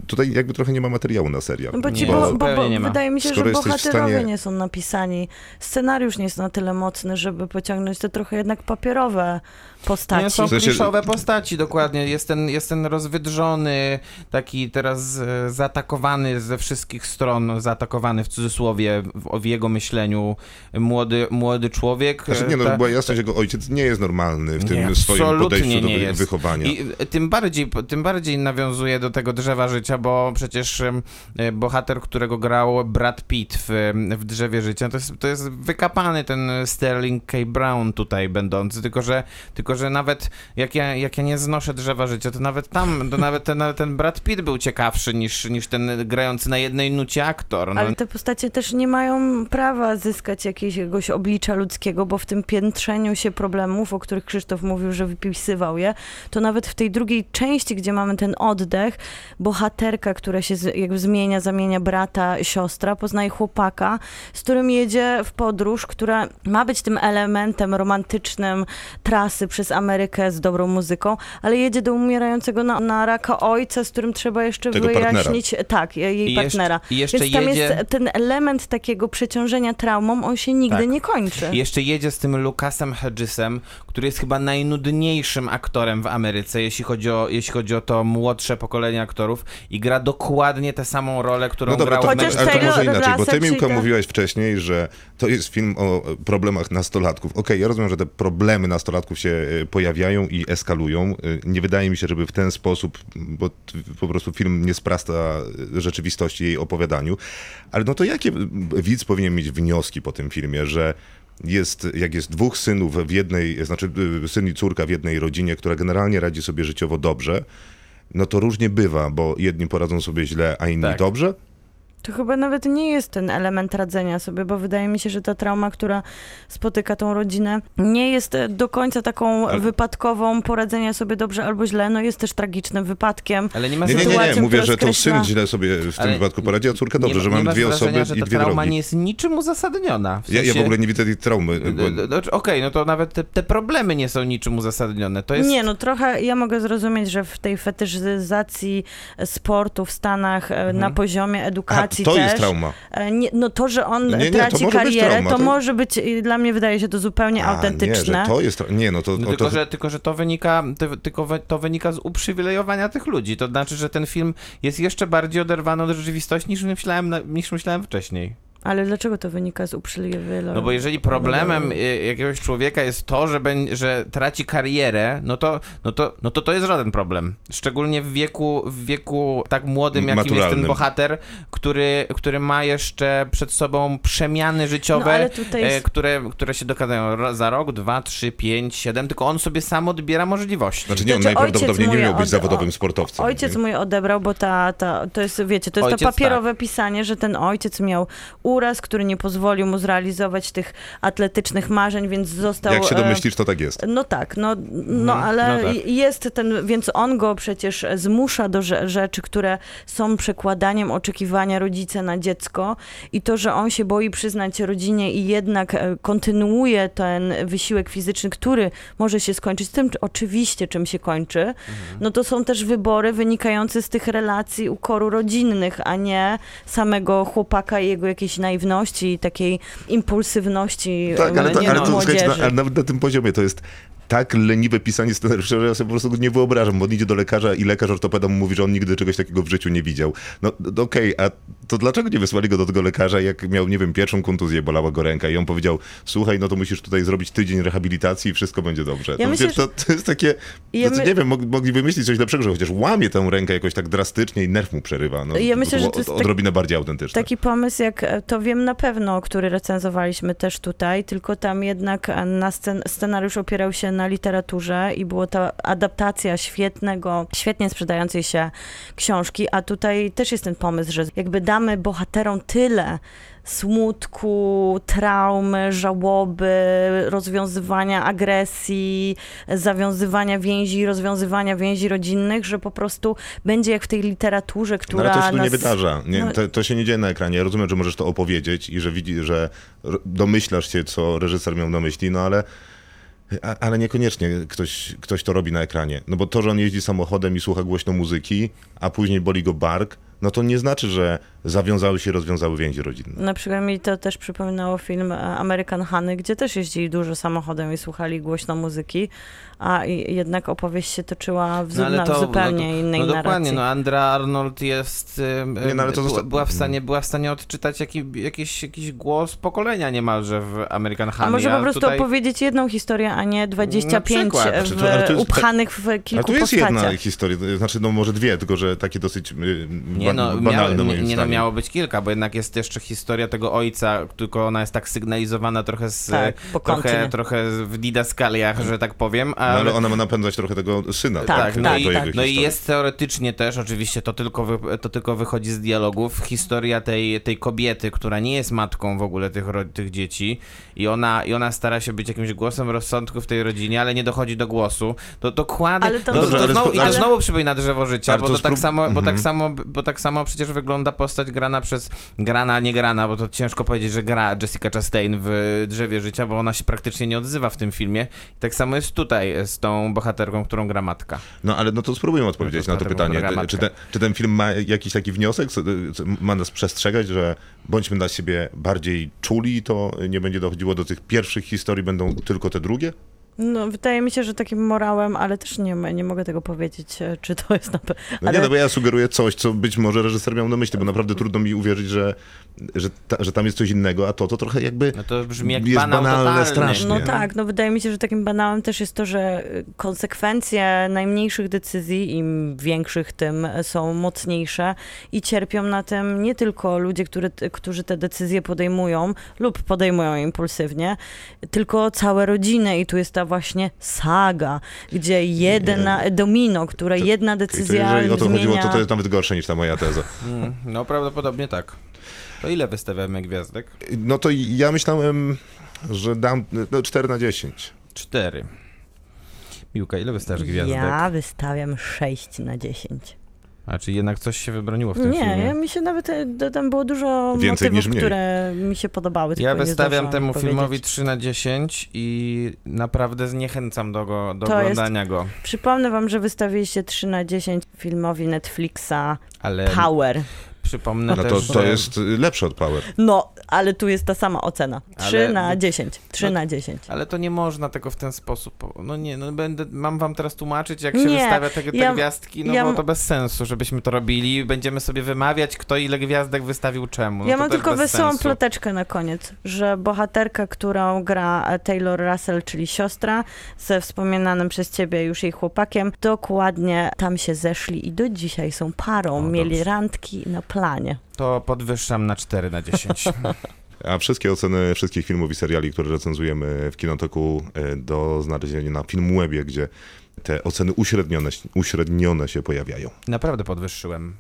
tutaj jakby trochę nie ma materiału na serial. No bo ci, Nie, bo, bo, bo nie ma. wydaje mi się, Skoro że bohaterowie stanie- nie są napisani. Scenariusz nie jest na tyle mocny, żeby pociągnąć te trochę jednak papierowe postaci. Nie, są kliszowe postaci, dokładnie. Jest ten, jest ten rozwydrzony, taki teraz e, zaatakowany ze wszystkich stron, zaatakowany w cudzysłowie w, w jego myśleniu młody, młody człowiek. Znaczy, nie, no, Ta- była jasność, jego ojciec nie jest normalny w tym Nie, swoim podejściu do jest. wychowania. I e, tym bardziej, tym bardziej nawiązuje do tego drzewa życia, bo przecież e, bohater, którego grał Brad Pitt w, w drzewie życia, to jest, to jest wykapany ten Sterling K. Brown tutaj będący, tylko że, tylko że nawet jak ja, jak ja nie znoszę drzewa życia, to nawet tam, to nawet ten, ten Brad Pitt był ciekawszy niż, niż ten grający na jednej nucie aktor. No. Ale te postacie też nie mają prawa zyskać jakiegoś oblicza ludzkiego, bo w tym piętrzeniu się problemów, o których Krzysztof mówił, że wypisywał je, to nawet w tej drugiej części, gdzie mamy ten oddech, bohaterka, która się jakby zmienia, zamienia brata, siostra, poznaje chłopaka, z którym jedzie w podróż, która ma być tym elementem romantycznym trasy przez Amerykę z dobrą muzyką, ale jedzie do umierającego na, na raka ojca, z którym trzeba jeszcze Tego partnera. wyjaśnić, tak, jej I jeszcze- partnera. i jeszcze Więc tam jedzie- jest ten element takiego przeciążenia traumą, on się nigdy Tak. nie kończy. I jeszcze jedzie z tym Lucasem Hedgesem, który jest chyba najnudniejszym aktorem w Ameryce, jeśli chodzi o, jeśli chodzi o to młodsze pokolenie aktorów i gra dokładnie tę samą rolę, którą No dobra, grał to, w Chociaż ale to może inaczej, bo ty te- mówiłaś wcześniej, że to jest film o e, problemach nastolatków. Okej, ja rozumiem, że te problemy nastolatków się e, pojawiają i eskalują. E, Nie wydaje mi się, żeby w ten sposób, bo po prostu film nie sprasta e, rzeczywistości jej opowiadaniu. Ale no to jakie widz powinien mieć wnioski po tym filmie, że jest, jak jest dwóch synów w jednej, znaczy y, syn i córka w jednej rodzinie, która generalnie radzi sobie życiowo dobrze, no to różnie bywa, bo jedni poradzą sobie źle, a inni Tak. dobrze. To chyba nawet nie jest ten element radzenia sobie, bo wydaje mi się, że ta trauma, która spotyka tą rodzinę, nie jest e, do końca taką Ale- wypadkową poradzenia sobie dobrze albo źle, no jest też tragicznym wypadkiem. Ale nie ma Nie, nie, nie, nie. mówię, że to syn źle sobie w tym Ale wypadku poradzi, a córka dobrze, nie, że mam dwie wrażenia, osoby że i ta dwie trauma drogi. nie jest niczym uzasadniona. W Ja, ja w sensie- ogóle nie widzę tej traumy. Bo... d- d- Okej, no to nawet te, te problemy nie są niczym uzasadnione. To jest... Nie, no trochę ja mogę zrozumieć, że w tej fetyszyzacji sportu w Stanach e, na poziomie Aha, to też. jest trauma. e, Nie, no to, że on Nie, nie, to traci może być karierę, trauma, to to- może być, i dla mnie wydaje się to zupełnie A, autentyczne. Nie, że to jest Nie, no to... No tylko, to... że, tylko, że to wynika, to, tylko we- to wynika z uprzywilejowania tych ludzi. To znaczy, że ten film jest jeszcze bardziej oderwany od rzeczywistości niż myślałem, niż myślałem wcześniej. Ale dlaczego to wynika z uprzywilejowania? No bo jeżeli problemem y, jakiegoś człowieka jest to, że, beń- że traci karierę, no to, no, to, no to to jest żaden problem. Szczególnie w wieku, w wieku tak młodym, jakim jest ten Maturalnym. bohater, który, który ma jeszcze przed sobą przemiany życiowe, No, e, jest- które, które się dokonają za rok, dwa, trzy, pięć, siedem, tylko on sobie sam odbiera możliwości. Znaczy nie, on Znaczy, najprawdopodobniej nie miał być od- zawodowym sportowcem. Ojciec nie? mój odebrał, bo ta, ta, to jest, wiecie, to jest Ojciec, to papierowe pisanie, że ten ojciec miał uraz, który nie pozwolił mu zrealizować tych atletycznych marzeń, więc został... Jak się e, domyślisz, to tak jest. No tak, no, no ale no tak. jest ten, więc on go przecież zmusza do rze- rzeczy, które są przekładaniem oczekiwania rodzica na dziecko i to, że on się boi przyznać rodzinie i jednak e, kontynuuje ten wysiłek fizyczny, który może się skończyć tym, czy- oczywiście czym się kończy, no to są też wybory wynikające z tych relacji ukoru rodzinnych, a nie samego chłopaka i jego jakiejś naiwności takiej impulsywności Tak, ale, e, to, ale, no, to, słuchajcie, na tym poziomie to jest tak leniwe pisanie scenariusza, że ja sobie po prostu nie wyobrażam, bo on idzie do lekarza i lekarz ortopeda mu mówi, że on nigdy czegoś takiego w życiu nie widział. No okej, a to dlaczego nie wysłali go do tego lekarza, jak miał, nie wiem, pierwszą kontuzję, bolała go ręka i on powiedział, słuchaj, no to musisz tutaj zrobić tydzień rehabilitacji i wszystko będzie dobrze. Ja to, myślę, wiesz, to, to jest takie, Ja my- nie wiem, mog, mogli wymyślić coś lepszego, że chociaż łamie tę rękę jakoś tak drastycznie i nerw mu przerywa. No, Ja myślę, że to jest od- tak- odrobinę bardziej autentyczne. Taki pomysł, jak e, to wiem na pewno, który recenzowaliśmy też tutaj, tylko tam jednak e, na scen- scenariusz opierał się na literaturze i była ta adaptacja świetnego, świetnie sprzedającej się książki, a tutaj też jest ten pomysł, że jakby damy bohaterom tyle smutku, traumy, żałoby, rozwiązywania agresji, zawiązywania więzi, rozwiązywania więzi rodzinnych, że po prostu będzie jak w tej literaturze, No, która ale to się nas... nie wydarza. Nie, no- to, to się nie dzieje na ekranie. Ja rozumiem, że możesz to opowiedzieć i że widzi, że domyślasz się, co reżyser miał na myśli, no ale, ale niekoniecznie ktoś, ktoś to robi na ekranie. No bo to, że on jeździ samochodem i słucha głośno muzyki, a później boli go bark, no to nie znaczy, że zawiązały się, rozwiązały więzi rodzinne. Na przykład mi to też przypominało film e, American Honey, gdzie też jeździli dużo samochodem i słuchali głośno muzyki, a jednak opowieść się toczyła w, No, ale na, to- w zupełnie no, to- innej no narracji. dokładnie, no Andra Arnold jest, Nie, no, ale zosta- była, w stanie, była w stanie odczytać jaki, jakiś, jakiś głos pokolenia niemalże w American Honey. A może po prostu tutaj... opowiedzieć jedną historię, a nie 25 przykład. w, Znaczy, to- ale to jest- upchanych w Ale kilku tu jest postaciach. jedna historia, to znaczy no może dwie, tylko że takie dosyć y, Nie ba- no, banalne miało, moim nie, nie no, zdaniem. Miało być kilka, bo jednak jest jeszcze historia tego ojca, tylko ona jest tak sygnalizowana trochę z... Tak, trochę, trochę w didaskaliach, że tak powiem, No, ale... ale ona ma napędzać trochę tego syna. Tak, Tak, no, tak, i, do tak. no i jest teoretycznie też, oczywiście to tylko, wy, to tylko wychodzi z dialogów, historia tej, tej kobiety, która nie jest matką w ogóle tych, tych dzieci i ona, i ona stara się być jakimś głosem rozsądku w tej rodzinie, ale nie dochodzi do głosu. To dokładnie, Ale to- no, Dobrze, to, ale znowu, spo- i to ale- znowu przypomina drzewo życia, Ale bo to to, tak samo, bo, tak Mhm. samo, bo tak samo przecież wygląda postać grana przez, grana, nie grana, bo to ciężko powiedzieć, że gra Jessica Chastain w Drzewie Życia, bo ona się praktycznie nie odzywa w tym filmie. I tak samo jest tutaj z tą bohaterką, którą gra matka. No ale no to spróbujmy odpowiedzieć No na to pytanie. Czy ten, czy ten film ma jakiś taki wniosek, ma nas przestrzegać, że bądźmy dla siebie bardziej czuli, to nie będzie dochodziło do tych pierwszych historii, będą tylko te drugie? No, wydaje mi się, że takim morałem, ale też nie, nie mogę tego powiedzieć, e, czy to jest na pewno. No ale... nie, no bo ja sugeruję coś, co być może reżyser miał na myśli, bo naprawdę trudno mi uwierzyć, że, że, ta, że tam jest coś innego, a to to trochę jakby No to brzmi jak jest banał banalne totalny. strasznie. No Nie. tak, no wydaje mi się, że takim banałem też jest to, że y, konsekwencje najmniejszych decyzji, im większych, tym są mocniejsze i cierpią na tym nie tylko ludzie, który, którzy te decyzje podejmują lub podejmują impulsywnie, tylko całe rodziny i tu jest ta właśnie saga, gdzie jedna, domino, które To- jedna I to decyzja jeżeli o to zmienia... chodziło, to to jest nawet gorsze niż ta moja teza. Mm, no prawdopodobnie tak. To ile wystawiamy gwiazdek? No to ja myślałem, że dam no, 4 na 10. Cztery. Miłka, ile wystawiasz gwiazdek? Ja wystawiam 6 na 10. A czy jednak coś się wybroniło w tym Nie, filmie? ja mi się nawet, e, tam było dużo Więcej motywów, niż mniej. które mi się podobały. Ja nie wystawiam temu powiedzieć. filmowi 3 na 10 i naprawdę zniechęcam do, go, do To jest- oglądania go. Przypomnę wam, że wystawiliście 3 na 10 filmowi Netflixa Ale Power. Przypomnę No też, to, to że- jest lepsze od Power. No, ale tu jest ta sama ocena. 3 Ale- na 10. 3 No- na 10. Ale to nie można tego w ten sposób. No nie, no będę, mam wam teraz tłumaczyć, jak się Nie, wystawia te, te ja- gwiazdki, no ja- bo to bez sensu, żebyśmy to robili. Będziemy sobie wymawiać, kto ile gwiazdek wystawił czemu. No ja mam tylko wesołą sensu. ploteczkę na koniec, że bohaterka, którą gra Taylor Russell, czyli siostra, ze wspominanym przez ciebie już jej chłopakiem, dokładnie tam się zeszli i do dzisiaj są parą. O, Mieli dobrze. randki na planie. To podwyższam na 4 na 10. A wszystkie oceny wszystkich filmów i seriali, które recenzujemy w Kinotoku e, do znalezienia na Filmwebie, gdzie te oceny uśrednione, uśrednione się pojawiają. Naprawdę podwyższyłem.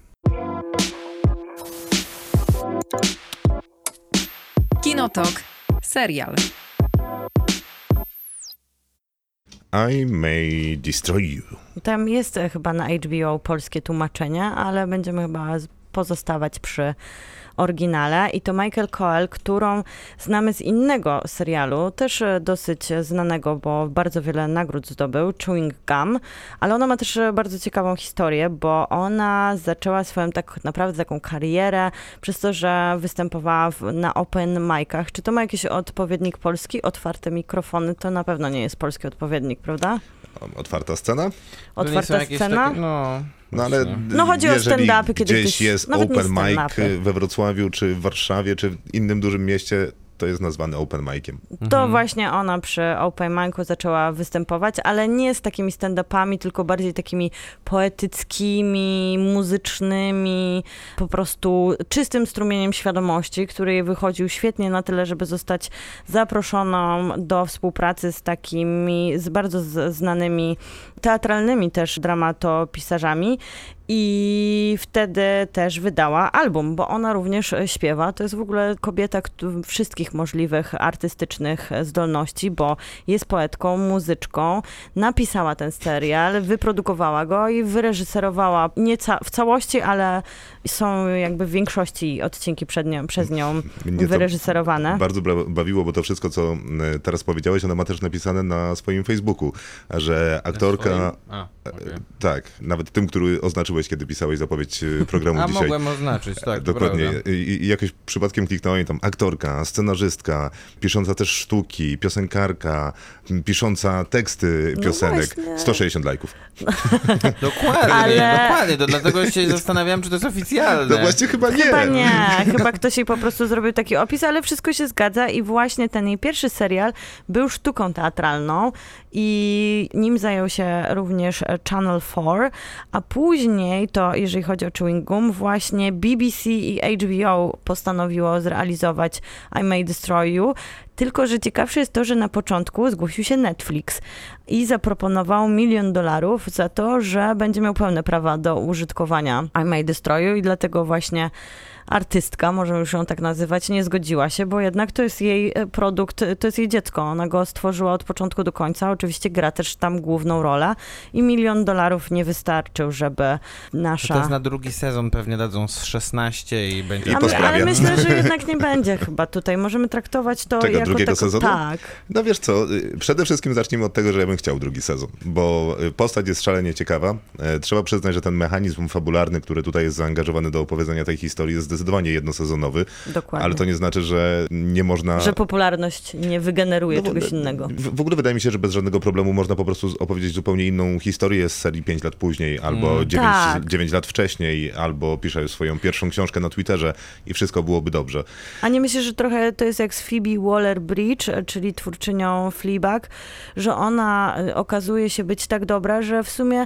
Kinotok. Serial. I may destroy you. Tam jest chyba na HBO polskie tłumaczenie, ale będziemy chyba pozostawać przy oryginale. I to Michael Coel, którą znamy z innego serialu, też e, dosyć znanego, bo bardzo wiele nagród zdobył, Chewing Gum, ale ona ma też e, bardzo ciekawą historię, bo ona zaczęła swoją tak naprawdę taką karierę przez to, że występowała w, na open micach. Czy to ma jakiś odpowiednik polski? Otwarte mikrofony to na pewno nie jest polski odpowiednik, prawda? Otwarta scena? To nie są Otwarta jakieś scena? Takie, no, No ale. No chodzi o jeżeli stand-upy, kiedy gdzieś ktoś- jest nawet nie open mic stand-upy. we Wrocławiu, czy w Warszawie, czy w innym dużym mieście, to jest nazwany open miciem. To Mhm. właśnie ona przy Open Mic'u zaczęła występować, ale nie z takimi stand-upami, tylko bardziej takimi poetyckimi, muzycznymi, po prostu czystym strumieniem świadomości, który jej wychodził świetnie na tyle, żeby zostać zaproszoną do współpracy z takimi, z bardzo znanymi teatralnymi też dramatopisarzami i wtedy też wydała album, bo ona również śpiewa. To jest w ogóle kobieta wszystkich możliwych artystycznych zdolności, bo jest poetką, muzyczką, napisała ten serial, wyprodukowała go i wyreżyserowała nie ca- w całości, ale są jakby w większości odcinki przed nią, przez nią Mnie wyreżyserowane. Bardzo bawiło, bo to wszystko, co e, teraz powiedziałeś, ona ma też napisane na swoim Facebooku, że aktorka... A, okej. Tak, nawet tym, który oznaczyłeś, kiedy pisałeś zapowiedź e, programu A dzisiaj. mogłem oznaczyć, tak, to Dokładnie. prawda. I, I jakoś przypadkiem kliknąłem tam aktorka, scenarzystka, pisząca też sztuki, piosenkarka, pisząca teksty No piosenek. właśnie. 160 lajków. Dokładnie, Ale- dokładnie, to dlatego się zastanawiałem, czy to jest oficjalne. No właśnie chyba nie. Chyba nie, chyba ktoś jej po prostu zrobił taki opis, ale wszystko się zgadza i właśnie ten jej pierwszy serial był sztuką teatralną i nim zajął się również Channel 4, a później to, jeżeli chodzi o Chewing Gum, właśnie BBC i HBO postanowiło zrealizować I May Destroy You, tylko, że ciekawsze jest to, że na początku zgłosił się Netflix i zaproponował milion dolarów za to, że będzie miał pełne prawa do użytkowania I May Destroy You i dlatego właśnie artystka, możemy już ją tak nazywać, nie zgodziła się, bo jednak to jest jej e, produkt, to jest jej dziecko. Ona go stworzyła od początku do końca. Oczywiście gra też tam główną rolę i milion dolarów nie wystarczył, żeby nasza... To jest na drugi sezon, pewnie dadzą z 16 i będzie... I A po my, sprawie. ale myślę, że jednak nie będzie chyba tutaj. Możemy traktować to Czego, jako drugiego sezonu? Tak. No wiesz co, y, przede wszystkim zacznijmy od tego, że ja bym chciał drugi sezon, bo y, postać jest szalenie ciekawa. E, Trzeba przyznać, że ten mechanizm fabularny, który tutaj jest zaangażowany do opowiedzenia tej historii jest zdecydowanie jednosezonowy, Dokładnie. ale to nie znaczy, że nie można... Że popularność nie wygeneruje No czegoś innego. W, w ogóle wydaje mi się, że bez żadnego problemu można po prostu opowiedzieć zupełnie inną historię z serii 5 lat później, albo Mm. 9, Tak. 9 lat wcześniej, albo pisze swoją pierwszą książkę na Twitterze i wszystko byłoby dobrze. A nie myślisz, że trochę to jest jak z Phoebe Waller-Bridge, czyli twórczynią Fleabag, że ona e, okazuje się być tak dobra, że w sumie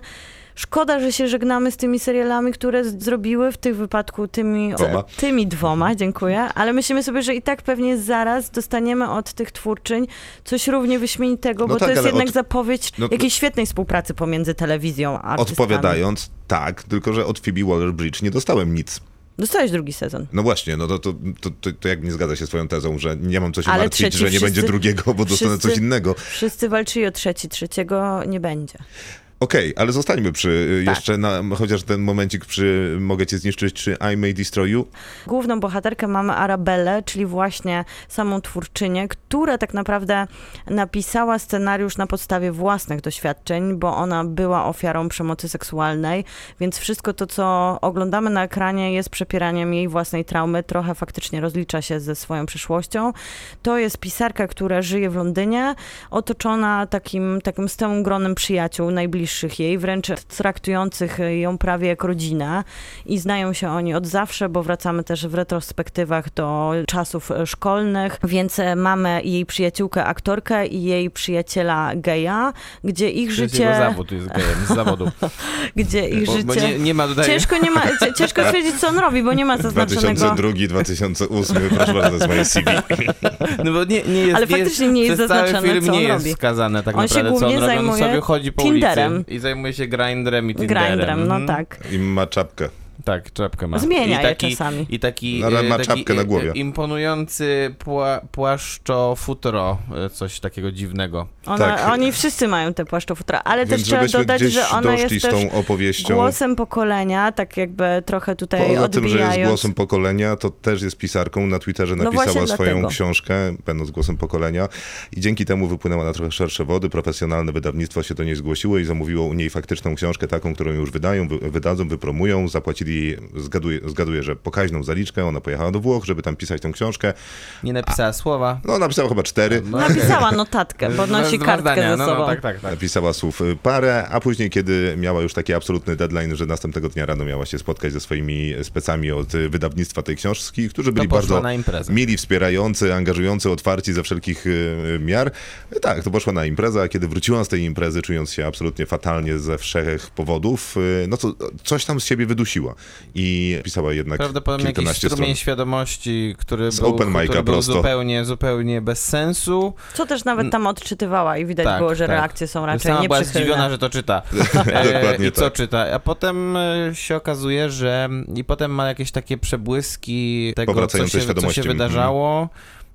szkoda, że się żegnamy z tymi serialami, które zrobiły w tym wypadku tymi Dwoma. tymi dwoma, dziękuję, ale myślimy sobie, że i tak pewnie zaraz dostaniemy od tych twórczyń coś równie wyśmienitego, No bo tak, to jest jednak od- zapowiedź no- jakiejś świetnej współpracy pomiędzy telewizją a artystami. Odpowiadając, tak, tylko że od Phoebe Waller-Bridge nie dostałem nic. Dostałeś drugi sezon. No właśnie, no to, to, to, to, jak nie zgadza się z swoją tezą, że nie mam co się Ale martwić, trzeci że nie wszyscy- będzie drugiego, bo dostanę coś wszyscy- innego. Wszyscy walczyli o trzeci, trzeciego nie będzie. Okej, ale zostańmy przy y, Tak. jeszcze na chociaż ten momencik przy mogę cię zniszczyć, czy I May Destroy You. Główną bohaterkę mamy Arabellę, czyli właśnie samą twórczynię, która tak naprawdę napisała scenariusz na podstawie własnych doświadczeń, bo ona była ofiarą przemocy seksualnej, więc wszystko to, co oglądamy na ekranie jest przepieraniem jej własnej traumy, trochę faktycznie rozlicza się ze swoją przeszłością. To jest pisarka, która żyje w Londynie, otoczona takim, takim stałym gronem przyjaciół, najbliższych jej, wręcz traktujących ją prawie jak rodzinę i znają się oni od zawsze, bo wracamy też w retrospektywach do czasów szkolnych, więc e, mamy jej przyjaciółkę aktorkę i jej przyjaciela geja, gdzie ich jest życie, jego zawód, jest gejem z zawodu. gdzie ich Bo, bo życie... nie, nie ma tutaj... Ciężko, nie ma, ciężko stwierdzić, co on robi, bo nie ma zaznaczonego... 2002, 2008, proszę bardzo, to jest moje CV. No bo nie, nie jest, Ale faktycznie nie jest cały zaznaczone, film co on nie jest robi. wskazane tak On się naprawdę, co on głównie robi. On sobie chodzi po Tinderem. ulicy i zajmuje się grindrem i tinderem. Grindrem, no Mhm. tak. I ma czapkę. Tak, czapkę ma. Zmienia I je taki, czasami. I taki, No, ale e, ma taki czapkę na e, głowie. e, imponujący pła, płaszczo-futro, e, coś takiego dziwnego. Ona, Tak. Oni wszyscy mają te płaszczofutra, ale Więc też trzeba dodać, że ona jest z tą opowieścią. głosem pokolenia, tak jakby trochę tutaj Poza tym, że odbijając. jest głosem pokolenia, to też jest pisarką. Na Twitterze No napisała właśnie swoją dlatego. książkę, będąc głosem pokolenia. I dzięki temu wypłynęła na trochę szersze wody. Profesjonalne wydawnictwo się do niej zgłosiło i zamówiło u niej faktyczną książkę, taką, którą już wydają, wy, wydadzą, wypromują. Zapłacili jej, zgaduję, zgaduję, że pokaźną zaliczkę. Ona pojechała do Włoch, żeby tam pisać tę książkę. Nie napisała słowa. No, napisała chyba cztery. No, Napisała notatkę, bo nosi dwa kartkę zdania. ze no, sobą. No, tak, tak, tak. Napisała słów y, parę, a później, kiedy miała już taki absolutny deadline, że następnego dnia rano miała się spotkać ze swoimi specami od wydawnictwa tej książki, którzy byli bardzo mili, wspierający, angażujący, otwarci ze wszelkich y, miar. Tak, to poszła na imprezę, a kiedy wróciła z tej imprezy, czując się absolutnie fatalnie ze wszech powodów, y, no to coś tam z siebie wydusiła. I pisała jednak Prawdopodobnie jakiś strumień stron. świadomości, który Z był, open który był zupełnie, zupełnie bez sensu. Co też nawet tam odczytywała i widać Tak, było, że tak. reakcje są raczej Sama była nieprzychylne. zdziwiona, że to czyta. E, Dokładnie I co tak. czyta? A potem e, się okazuje, że i potem ma jakieś takie przebłyski tego, co się, co się wydarzało.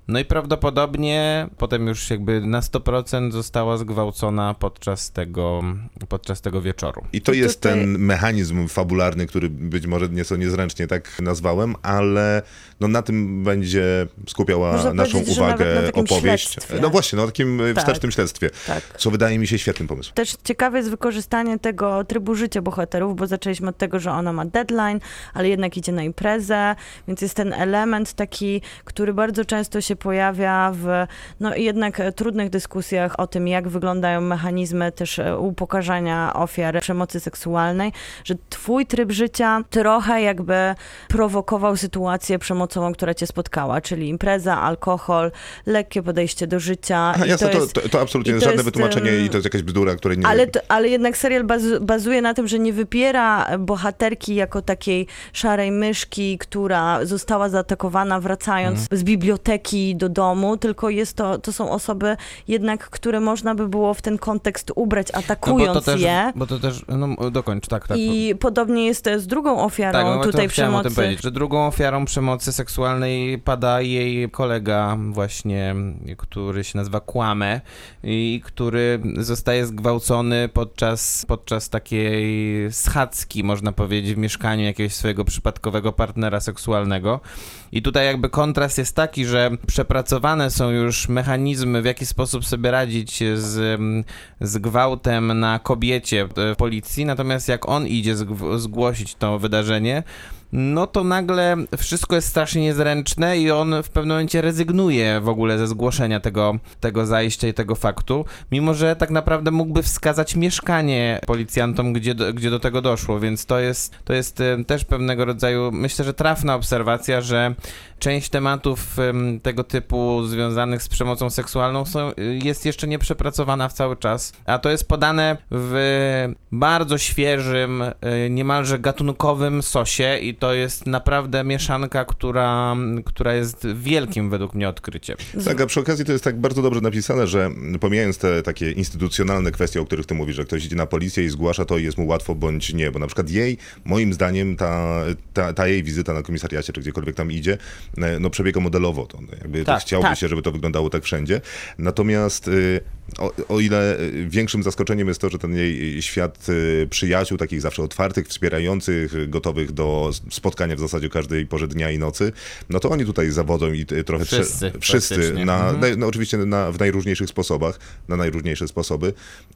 No i prawdopodobnie potem już jakby na 100% została zgwałcona podczas tego, podczas tego wieczoru. I to I jest tutaj- ten mechanizm fabularny, który być może nieco niezręcznie tak nazwałem, ale no na tym będzie skupiała Można naszą uwagę na opowieść. śledztwie. No właśnie, no takim Tak. wstecznym śledztwie, Tak. co wydaje mi się świetnym pomysłem. Też ciekawe jest wykorzystanie tego trybu życia bohaterów, bo zaczęliśmy od tego, że ona ma deadline, ale jednak idzie na imprezę, więc jest ten element taki, który bardzo często się pojawia w no jednak e, trudnych dyskusjach o tym, jak wyglądają mechanizmy też e, upokarzania ofiar przemocy seksualnej, że twój tryb życia trochę jakby prowokował sytuację przemocową, która cię spotkała, czyli impreza, alkohol, lekkie podejście do życia. Aha, jasne, to, jest- to, to absolutnie żadne jest, wytłumaczenie i to jest jakaś bzdura, której nie... ale, to, ale jednak serial bazu, bazuje na tym, że nie wypiera bohaterki jako takiej szarej myszki, która została zaatakowana wracając Mhm. z biblioteki do domu, tylko jest to, to są osoby jednak, które można by było w ten kontekst ubrać, No bo atakując też, je. bo to też, no dokończ, tak, tak. I podobnie jest z drugą ofiarą Tak, no tutaj to chciałem o tym przemocy. powiedzieć, że drugą ofiarą przemocy seksualnej pada jej kolega właśnie, który się nazywa Kłamę i który zostaje zgwałcony podczas, podczas takiej schadzki, można powiedzieć, w mieszkaniu jakiegoś swojego przypadkowego partnera seksualnego. I tutaj jakby kontrast jest taki, że przepracowane są już mechanizmy, w jaki sposób sobie radzić z, mm, z gwałtem na kobiecie policji, natomiast jak on idzie zgłosić to wydarzenie, no to nagle wszystko jest strasznie niezręczne i on w pewnym momencie rezygnuje w ogóle ze zgłoszenia tego, tego zajścia i tego faktu, mimo że tak naprawdę mógłby wskazać mieszkanie policjantom, gdzie do, gdzie do tego doszło, więc to jest, to jest em, też pewnego rodzaju, myślę, że trafna obserwacja, że część tematów em, tego typu związanych z przemocą seksualną są, jest jeszcze nieprzepracowana w cały czas, a to jest podane w bardzo świeżym, e, niemalże gatunkowym sosie i to jest naprawdę mieszanka, która, która jest wielkim według mnie odkryciem. Tak, a przy okazji to jest tak bardzo dobrze napisane, że pomijając te takie instytucjonalne kwestie, o których ty mówisz, że ktoś idzie na policję i zgłasza to i jest mu łatwo bądź nie, bo na przykład jej, moim zdaniem, ta, ta, ta jej wizyta na komisariacie, czy gdziekolwiek tam idzie, e, no przebiega modelowo. To jakby Tak, to chciałoby tak. się, żeby to wyglądało tak wszędzie. Natomiast y, o, o ile y, większym zaskoczeniem jest to, że ten jej świat y, przyjaciół, takich zawsze otwartych, wspierających, gotowych do spotkania w zasadzie każdej porze dnia i nocy, no to oni tutaj zawodzą i y, trochę... Wszyscy, wszyscy na, Mhm. no oczywiście na, w najróżniejszych sposobach, na najróżniejsze sposoby.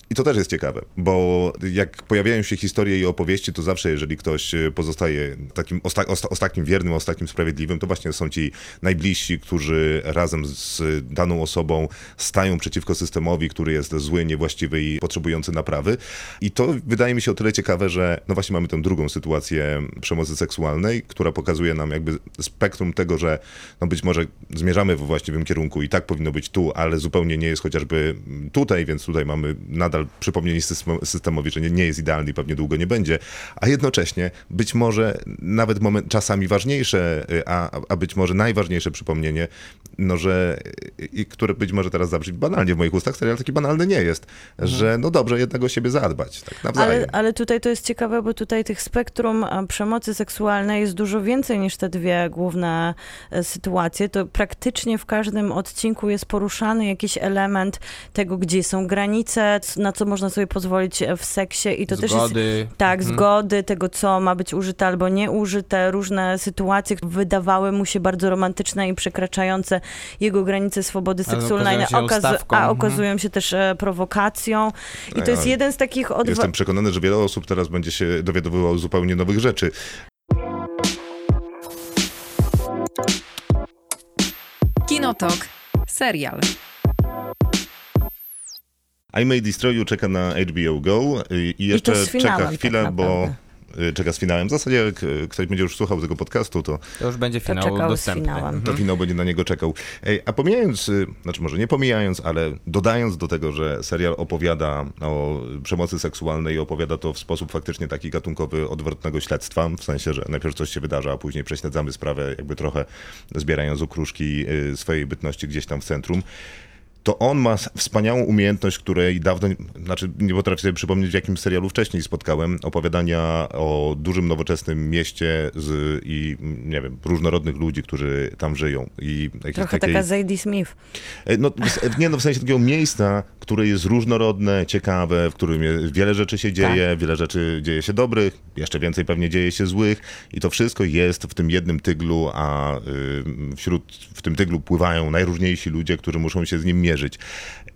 I to też jest ciekawe, bo jak pojawiają się historie i opowieści, to zawsze, jeżeli ktoś pozostaje takim osta, osta, ostatnim wiernym, ostatnim sprawiedliwym, to właśnie są ci najbliżsi, którzy razem z daną osobą stają przeciwko systemowi, który jest zły, niewłaściwy i potrzebujący naprawy. I to wydaje mi się o tyle ciekawe, że no właśnie mamy tę drugą sytuację przemocy seksualnej, która pokazuje nam jakby spektrum tego, że no być może zmierzamy we właściwym kierunku i tak powinno być tu, ale zupełnie nie jest chociażby tutaj, więc tutaj mamy nadal przypomnienie system- systemowi, że nie, nie jest idealny i pewnie długo nie będzie, a jednocześnie być może nawet moment, czasami ważniejsze, y, a, a być może najważniejsze przypomnienie, no że, y, i które być może teraz zabrzmi banalnie w moich ustach, serial taki banalny nie jest, że no dobrze jednak o siebie zadbać, tak nawzajem. Ale, ale tutaj to jest ciekawe, bo tutaj tych spektrum przemocy seksualnej jest dużo więcej niż te dwie główne e, sytuacje. To praktycznie w każdym odcinku jest poruszany jakiś element tego, gdzie są granice, na co można sobie pozwolić e, w seksie i to też jest Zgody. tak, Mhm. zgody, tego co ma być użyte albo nieużyte, różne sytuacje które wydawały mu się bardzo romantyczne i przekraczające jego granice swobody seksualnej, okazują a mhm. Okazują się też e, prowokacją. I to jest jeden z takich odwa- Jestem przekonany, że wiele osób teraz będzie się dowiadywało zupełnie nowych rzeczy. Kinotok. Serial. I May Destroy You czeka na HBO Go i jeszcze to z finałem czeka tak chwilę, bo czeka z finałem. W zasadzie jak y, ktoś będzie już słuchał tego podcastu, to To już będzie To finał czekał z dostępny. finałem. to finał będzie na niego czekał. Ej, a pomijając, y, znaczy może nie pomijając, ale dodając do tego, że serial opowiada o przemocy seksualnej i opowiada to w sposób faktycznie taki gatunkowy odwrotnego śledztwa, w sensie, że najpierw coś się wydarza, a później prześledzamy sprawę jakby trochę zbierając okruszki y, swojej bytności gdzieś tam w centrum. To on ma wspaniałą umiejętność, której dawno, znaczy nie potrafię sobie przypomnieć, w jakim serialu wcześniej spotkałem, opowiadania o dużym, nowoczesnym mieście z, i, nie wiem, różnorodnych ludzi, którzy tam żyją. I Trochę takiej- taka Zadie Smith. E, No, w- nie no, w sensie takiego miejsca, które jest różnorodne, ciekawe, w którym wiele rzeczy się dzieje, wiele rzeczy dzieje się dobrych, jeszcze więcej pewnie dzieje się złych i to wszystko jest w tym jednym tyglu, a y, wśród, w tym tyglu pływają najróżniejsi ludzie, którzy muszą się z nim mierzyć.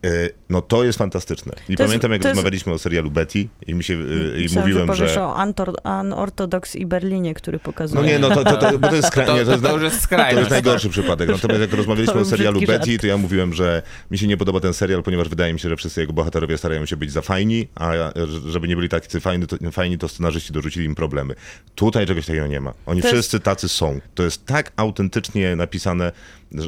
Y, no to jest fantastyczne. I To jest- pamiętam, jak to jest- rozmawialiśmy o serialu Betty i, mi się, y, i mówiłem, że o Antor- Unorthodox i Berlinie, który pokazuje. No nie, no to, to, to, bo to jest To, skrajnie. to, to już jest skrajność. To jest najgorszy przypadek. Natomiast jak rozmawialiśmy o serialu Betty, żart. to ja mówiłem, że mi się nie podoba ten serial, ponieważ wydaje mi się, że wszyscy jego bohaterowie starają się być za fajni, a żeby nie byli tacy fajni, to, fajni, to scenarzyści dorzucili im problemy. Tutaj czegoś takiego nie ma. Oni To jest- wszyscy tacy są. To jest tak autentycznie napisane,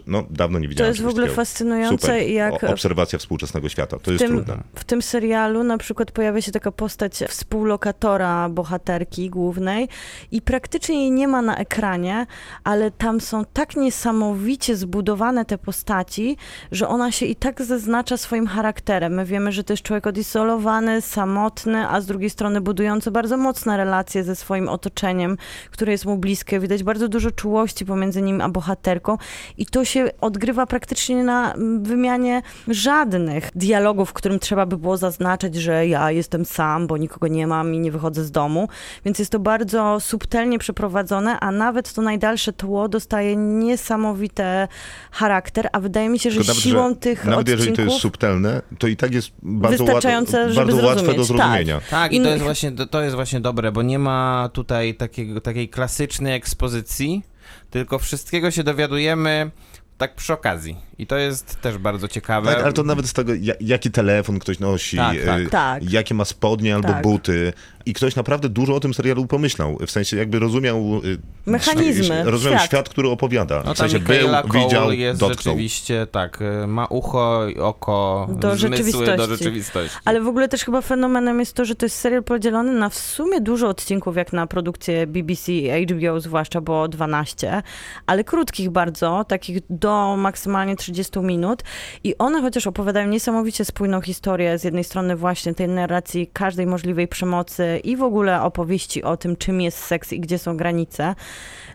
no dawno nie widziałem jest w ogóle fascynujące, Super. jak- O, obserwacja współczesnego świata. To jest tym, trudne. w tym serialu na przykład pojawia się taka postać współlokatora bohaterki głównej i praktycznie jej nie ma na ekranie, ale tam są tak niesamowicie zbudowane te postaci, że ona się i tak zaznacza swoim charakterem. My wiemy, że to jest człowiek odizolowany, samotny, a z drugiej strony budujący bardzo mocne relacje ze swoim otoczeniem, które jest mu bliskie. Widać bardzo dużo czułości pomiędzy nim a bohaterką i to się odgrywa praktycznie na mm, wymianie żadnych dialogów, w którym trzeba by było zaznaczać, że ja jestem sam, bo nikogo nie mam i nie wychodzę z domu. Więc jest to bardzo subtelnie przeprowadzone, a nawet to najdalsze tło dostaje niesamowity charakter, a wydaje mi się, że Tylko nawet, siłą że tych Nawet odcinków... jeżeli to jest subtelne, to i tak jest bardzo, łat, Wystarczające, żeby bardzo łatwe do zrozumieć. zrozumienia. Tak, i to jest, właśnie, to, to jest właśnie dobre, bo nie ma tutaj takiego, takiej klasycznej ekspozycji, tylko wszystkiego się dowiadujemy tak przy okazji. I to jest też bardzo ciekawe. Tak, ale to nawet z tego, ja- jaki telefon ktoś nosi, Tak, tak. y, Tak. jakie ma spodnie albo Tak. buty. I ktoś naprawdę dużo o tym serialu pomyślał. W sensie jakby rozumiał... y, Mechanizmy, Rozumiał świat. świat. który opowiada. No w sensie był, Cole widział, jest dotknął. rzeczywiście, tak, y, ma ucho, i oko, Do zmysły do rzeczywistości. rzeczywistości. Ale w ogóle też chyba fenomenem jest to, że to jest serial podzielony na w sumie dużo odcinków, jak na produkcję BBC i HBO zwłaszcza, bo 12, ale krótkich bardzo, takich do maksymalnie 30 minut. I one chociaż opowiadają niesamowicie spójną historię, z jednej strony właśnie tej narracji każdej możliwej przemocy i w ogóle opowieści o tym, czym jest seks i gdzie są granice.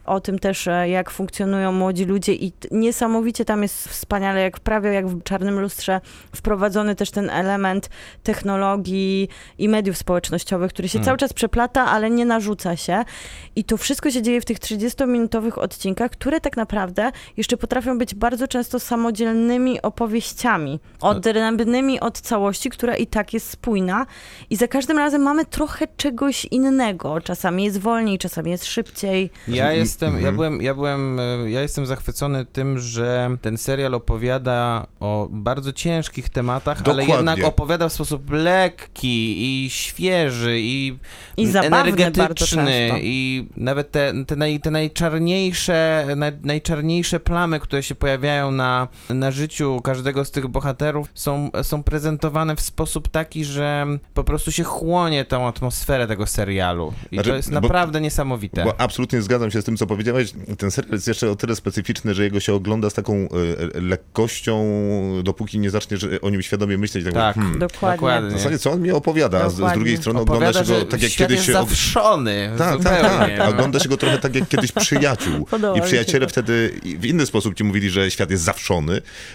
O tym też, e, jak funkcjonują młodzi ludzie i niesamowicie tam jest wspaniale, jak prawie jak w Czarnym Lustrze, wprowadzony też ten element technologii i mediów społecznościowych, który się Hmm. cały czas przeplata, ale nie narzuca się. I to wszystko się dzieje w tych 30-minutowych odcinkach, które tak naprawdę jeszcze potrafią być bardzo często samodzielnymi opowieściami, odrębnymi od całości, która i tak jest spójna. I za każdym razem mamy trochę czegoś innego. Czasami jest wolniej, czasami jest szybciej. Ja jestem, ja Mhm. byłem, ja byłem, e, ja jestem zachwycony tym, że ten serial opowiada o bardzo ciężkich tematach, Dokładnie. ale jednak opowiada w sposób lekki i świeży i, I energetyczny i nawet te, te, naj, te najczarniejsze, naj, najczarniejsze plamy, które się pojawiają na, na życiu każdego z tych bohaterów są, są prezentowane w sposób taki, że po prostu się chłonie tą atmosferę tego serialu i Znaczy, to jest bo- naprawdę niesamowite. Bo absolutnie zgadzam się z tym, co powiedziałeś. Ten serial jest jeszcze o tyle specyficzny, że jego się ogląda z taką y, lekkością, dopóki nie zaczniesz o nim świadomie myśleć. Tak, Tak. hmm. Dokładnie. W zasadzie, co on mi opowiada? Z, z drugiej strony Opowiada, ogląda się że go tak jak kiedyś jest zawszony, Tak, tak, tak. A Ogląda się go trochę tak jak kiedyś przyjaciół. Podoba I mi się przyjaciele wtedy w inny sposób ci mówili, że świat jest zawszony,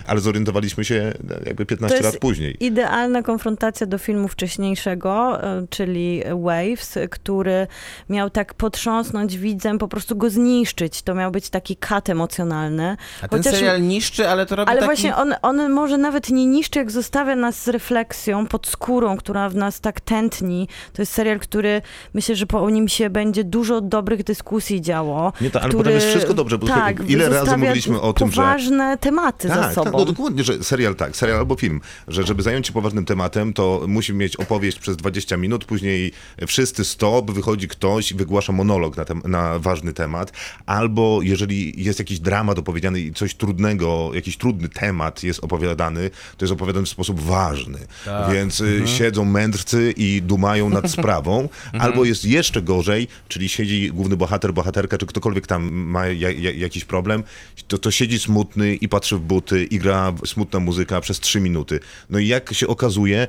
ale zorientowaliśmy się jakby 15 To jest lat później. Idealna konfrontacja do filmu wcześniejszego, e, czyli Waves, który miał tak potrząsnąć widzem, po prostu go zniszczyć. To miał być taki kat emocjonalny. A ten Chociaż- serial niszczy, ale to robi Ale taki... właśnie on, on może nawet nie niszczy, jak zostawia nas z refleksją pod skórą, która w nas tak tętni. To jest serial, który myślę, że po nim się będzie dużo dobrych dyskusji działo. Nie, to, ale który, potem jest wszystko dobrze, bo tak, ile razy mówiliśmy o tym, że poważne tematy tematy za Tak, sobą. tak, no dokładnie, że serial tak, serial albo film, że żeby zająć się poważnym tematem, to musi mieć opowieść przez 20 minut, później wszyscy stop, wychodzi ktoś i wygłasza monolog na, tem- na ważny temat, albo jeżeli jest jakiś dramat opowiedziany i coś trudnego, jakiś trudny temat jest opowiadany, to jest opowiadany w sposób ważny, więc y, siedzą mędrcy i dumają nad sprawą, albo jest jeszcze gorzej, czyli siedzi główny bohater, bohaterka, czy ktokolwiek tam ma ja, ja, jakiś problem, to, to siedzi smutny i patrzy w buty i gra smutna muzyka przez trzy minuty. No i jak się okazuje,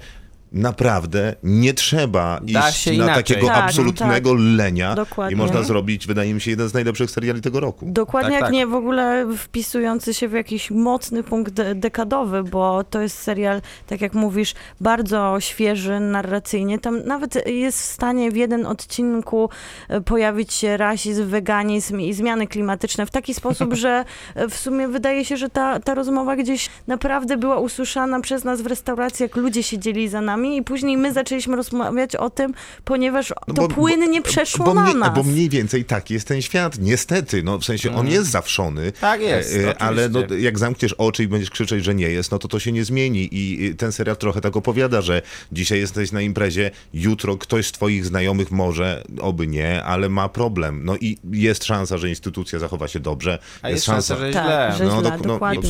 naprawdę nie trzeba Da iść się na inaczej. takiego Tak, absolutnego lenia Dokładnie. i można zrobić, wydaje mi się, jeden z najlepszych seriali tego roku. Dokładnie Tak, jak tak. nie w ogóle wpisujący się w jakiś mocny punkt de- dekadowy, bo to jest serial, tak jak mówisz, bardzo świeży narracyjnie. Tam nawet jest w stanie w jeden odcinku e, pojawić się rasizm, weganizm i zmiany klimatyczne w taki sposób, że e, w sumie wydaje się, że ta, ta rozmowa gdzieś naprawdę była usłyszana przez nas w restauracji, jak ludzie siedzieli za nami i później my zaczęliśmy rozmawiać o tym, ponieważ No to bo- płynnie bo- przeszło bo na mniej, nas. Bo mniej więcej taki jest ten świat, niestety. No, w sensie on jest zawszony. Tak jest, e, Ale no, jak zamkniesz oczy i będziesz krzyczeć, że nie jest, no to to się nie zmieni. I i ten serial trochę tak opowiada, że dzisiaj jesteś na imprezie, jutro ktoś z twoich znajomych może, oby nie, ale ma problem. No i jest szansa, że instytucja zachowa się dobrze. A jest szansa, że Tak, źle. że No, źle, no, dokładnie.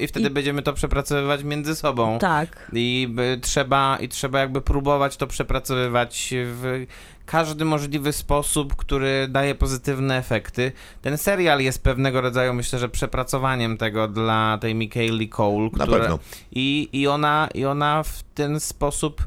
I, I wtedy będziemy to przepracowywać między sobą. Tak. I by, trzeba, I trzeba jakby próbować to przepracowywać w każdy możliwy sposób, który daje pozytywne efekty. Ten serial jest pewnego rodzaju, myślę, że przepracowaniem tego dla tej Michaeli Cole. Na która- pewno. I, i, ona, I ona w ten sposób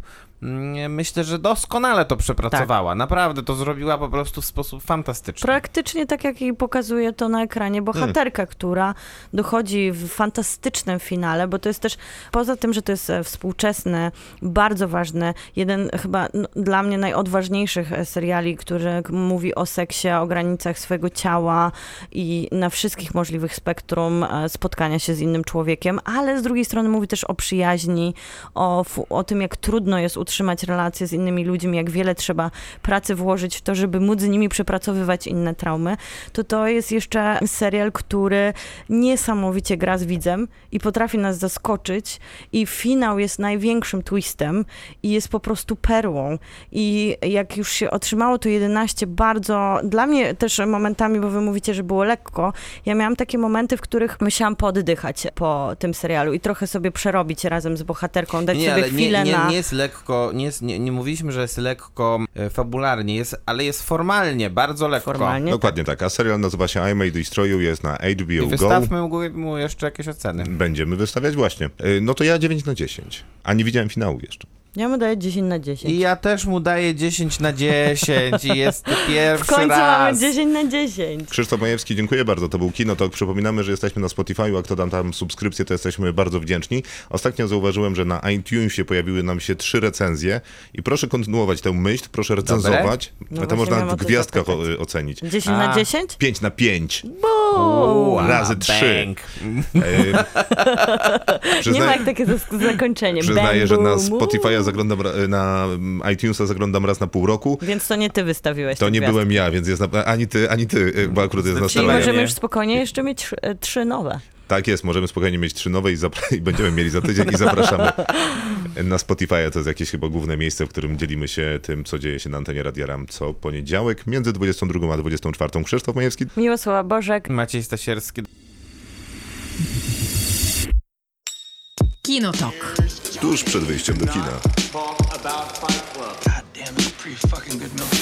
myślę, że doskonale to przepracowała. Tak. Naprawdę to zrobiła po prostu w sposób fantastyczny. Praktycznie tak, jak jej pokazuje to na ekranie bohaterka, która dochodzi w fantastycznym finale, bo to jest też, poza tym, że to jest e, współczesne, bardzo ważne, jeden chyba no, dla mnie najodważniejszych e, seriali, który mówi o seksie, o granicach swojego ciała i na wszystkich możliwych spektrum e, spotkania się z innym człowiekiem, ale z drugiej strony mówi też o przyjaźni, o, o tym, jak trudno jest utrzymać relacje z innymi ludźmi, jak wiele trzeba pracy włożyć w to, żeby móc z nimi przepracowywać inne traumy, to to jest jeszcze serial, który niesamowicie gra z widzem i potrafi nas zaskoczyć i finał jest największym twistem i jest po prostu perłą. I jak już się otrzymało to 11 bardzo, dla mnie też momentami, bo wy mówicie, że było lekko, ja miałam takie momenty, w których musiałam poddychać po tym serialu i trochę sobie przerobić razem z bohaterką, dać nie, sobie chwilę nie, nie, na... nie jest lekko, nie, jest, nie, nie mówiliśmy, że jest lekko e, fabularnie, jest, ale jest formalnie, bardzo lekko. Formalnie. Dokładnie tak. A serial nazywa się I May Destroy You, jest na I HBO Go. wystawmy mu, jeszcze jakieś oceny. Będziemy wystawiać właśnie. Y, No to ja 9 na 10. A nie widziałem finału jeszcze. Ja mu daję 10 na 10. I ja też mu daję 10 na 10 i jest to pierwszy W końcu raz. mamy 10 na 10. Krzysztof Majewski, dziękuję bardzo. To był Kinotok. Przypominamy, że jesteśmy na Spotify, a kto dam tam subskrypcję, to jesteśmy bardzo wdzięczni. Ostatnio zauważyłem, że na iTunesie pojawiły nam się trzy recenzje i proszę kontynuować tę myśl, proszę recenzować. No to właśnie można miałam o w to gwiazdkach zapytać. ocenić. 10 A. na 10? 5 na 5. Uuu, Razy bang. E, Nie ma jak takie zas- zakończenie. Przyznaję, Bang, że na boom, Spotify'a zaglądam, na mm, iTunesa zaglądam raz na pół roku. Więc to nie ty wystawiłeś To nie byłem ja, więc jest na, ani ty, ani ty, y, bo akurat jest na Czyli możemy już spokojnie jeszcze mieć trzy- e, trzy nowe. Tak jest, możemy spokojnie mieć trzy nowe i, i będziemy mieli za tydzień i zapraszamy na Spotify. To jest jakieś chyba główne miejsce, w którym dzielimy się tym, co dzieje się na antenie Radia Ram co poniedziałek między 22 a 24. Krzysztof Majewski. Miłosława Bożek. Maciej Stasierski. Kinotok. Tuż przed wyjściem do kina. God damn, it's a pretty fucking good milkshake.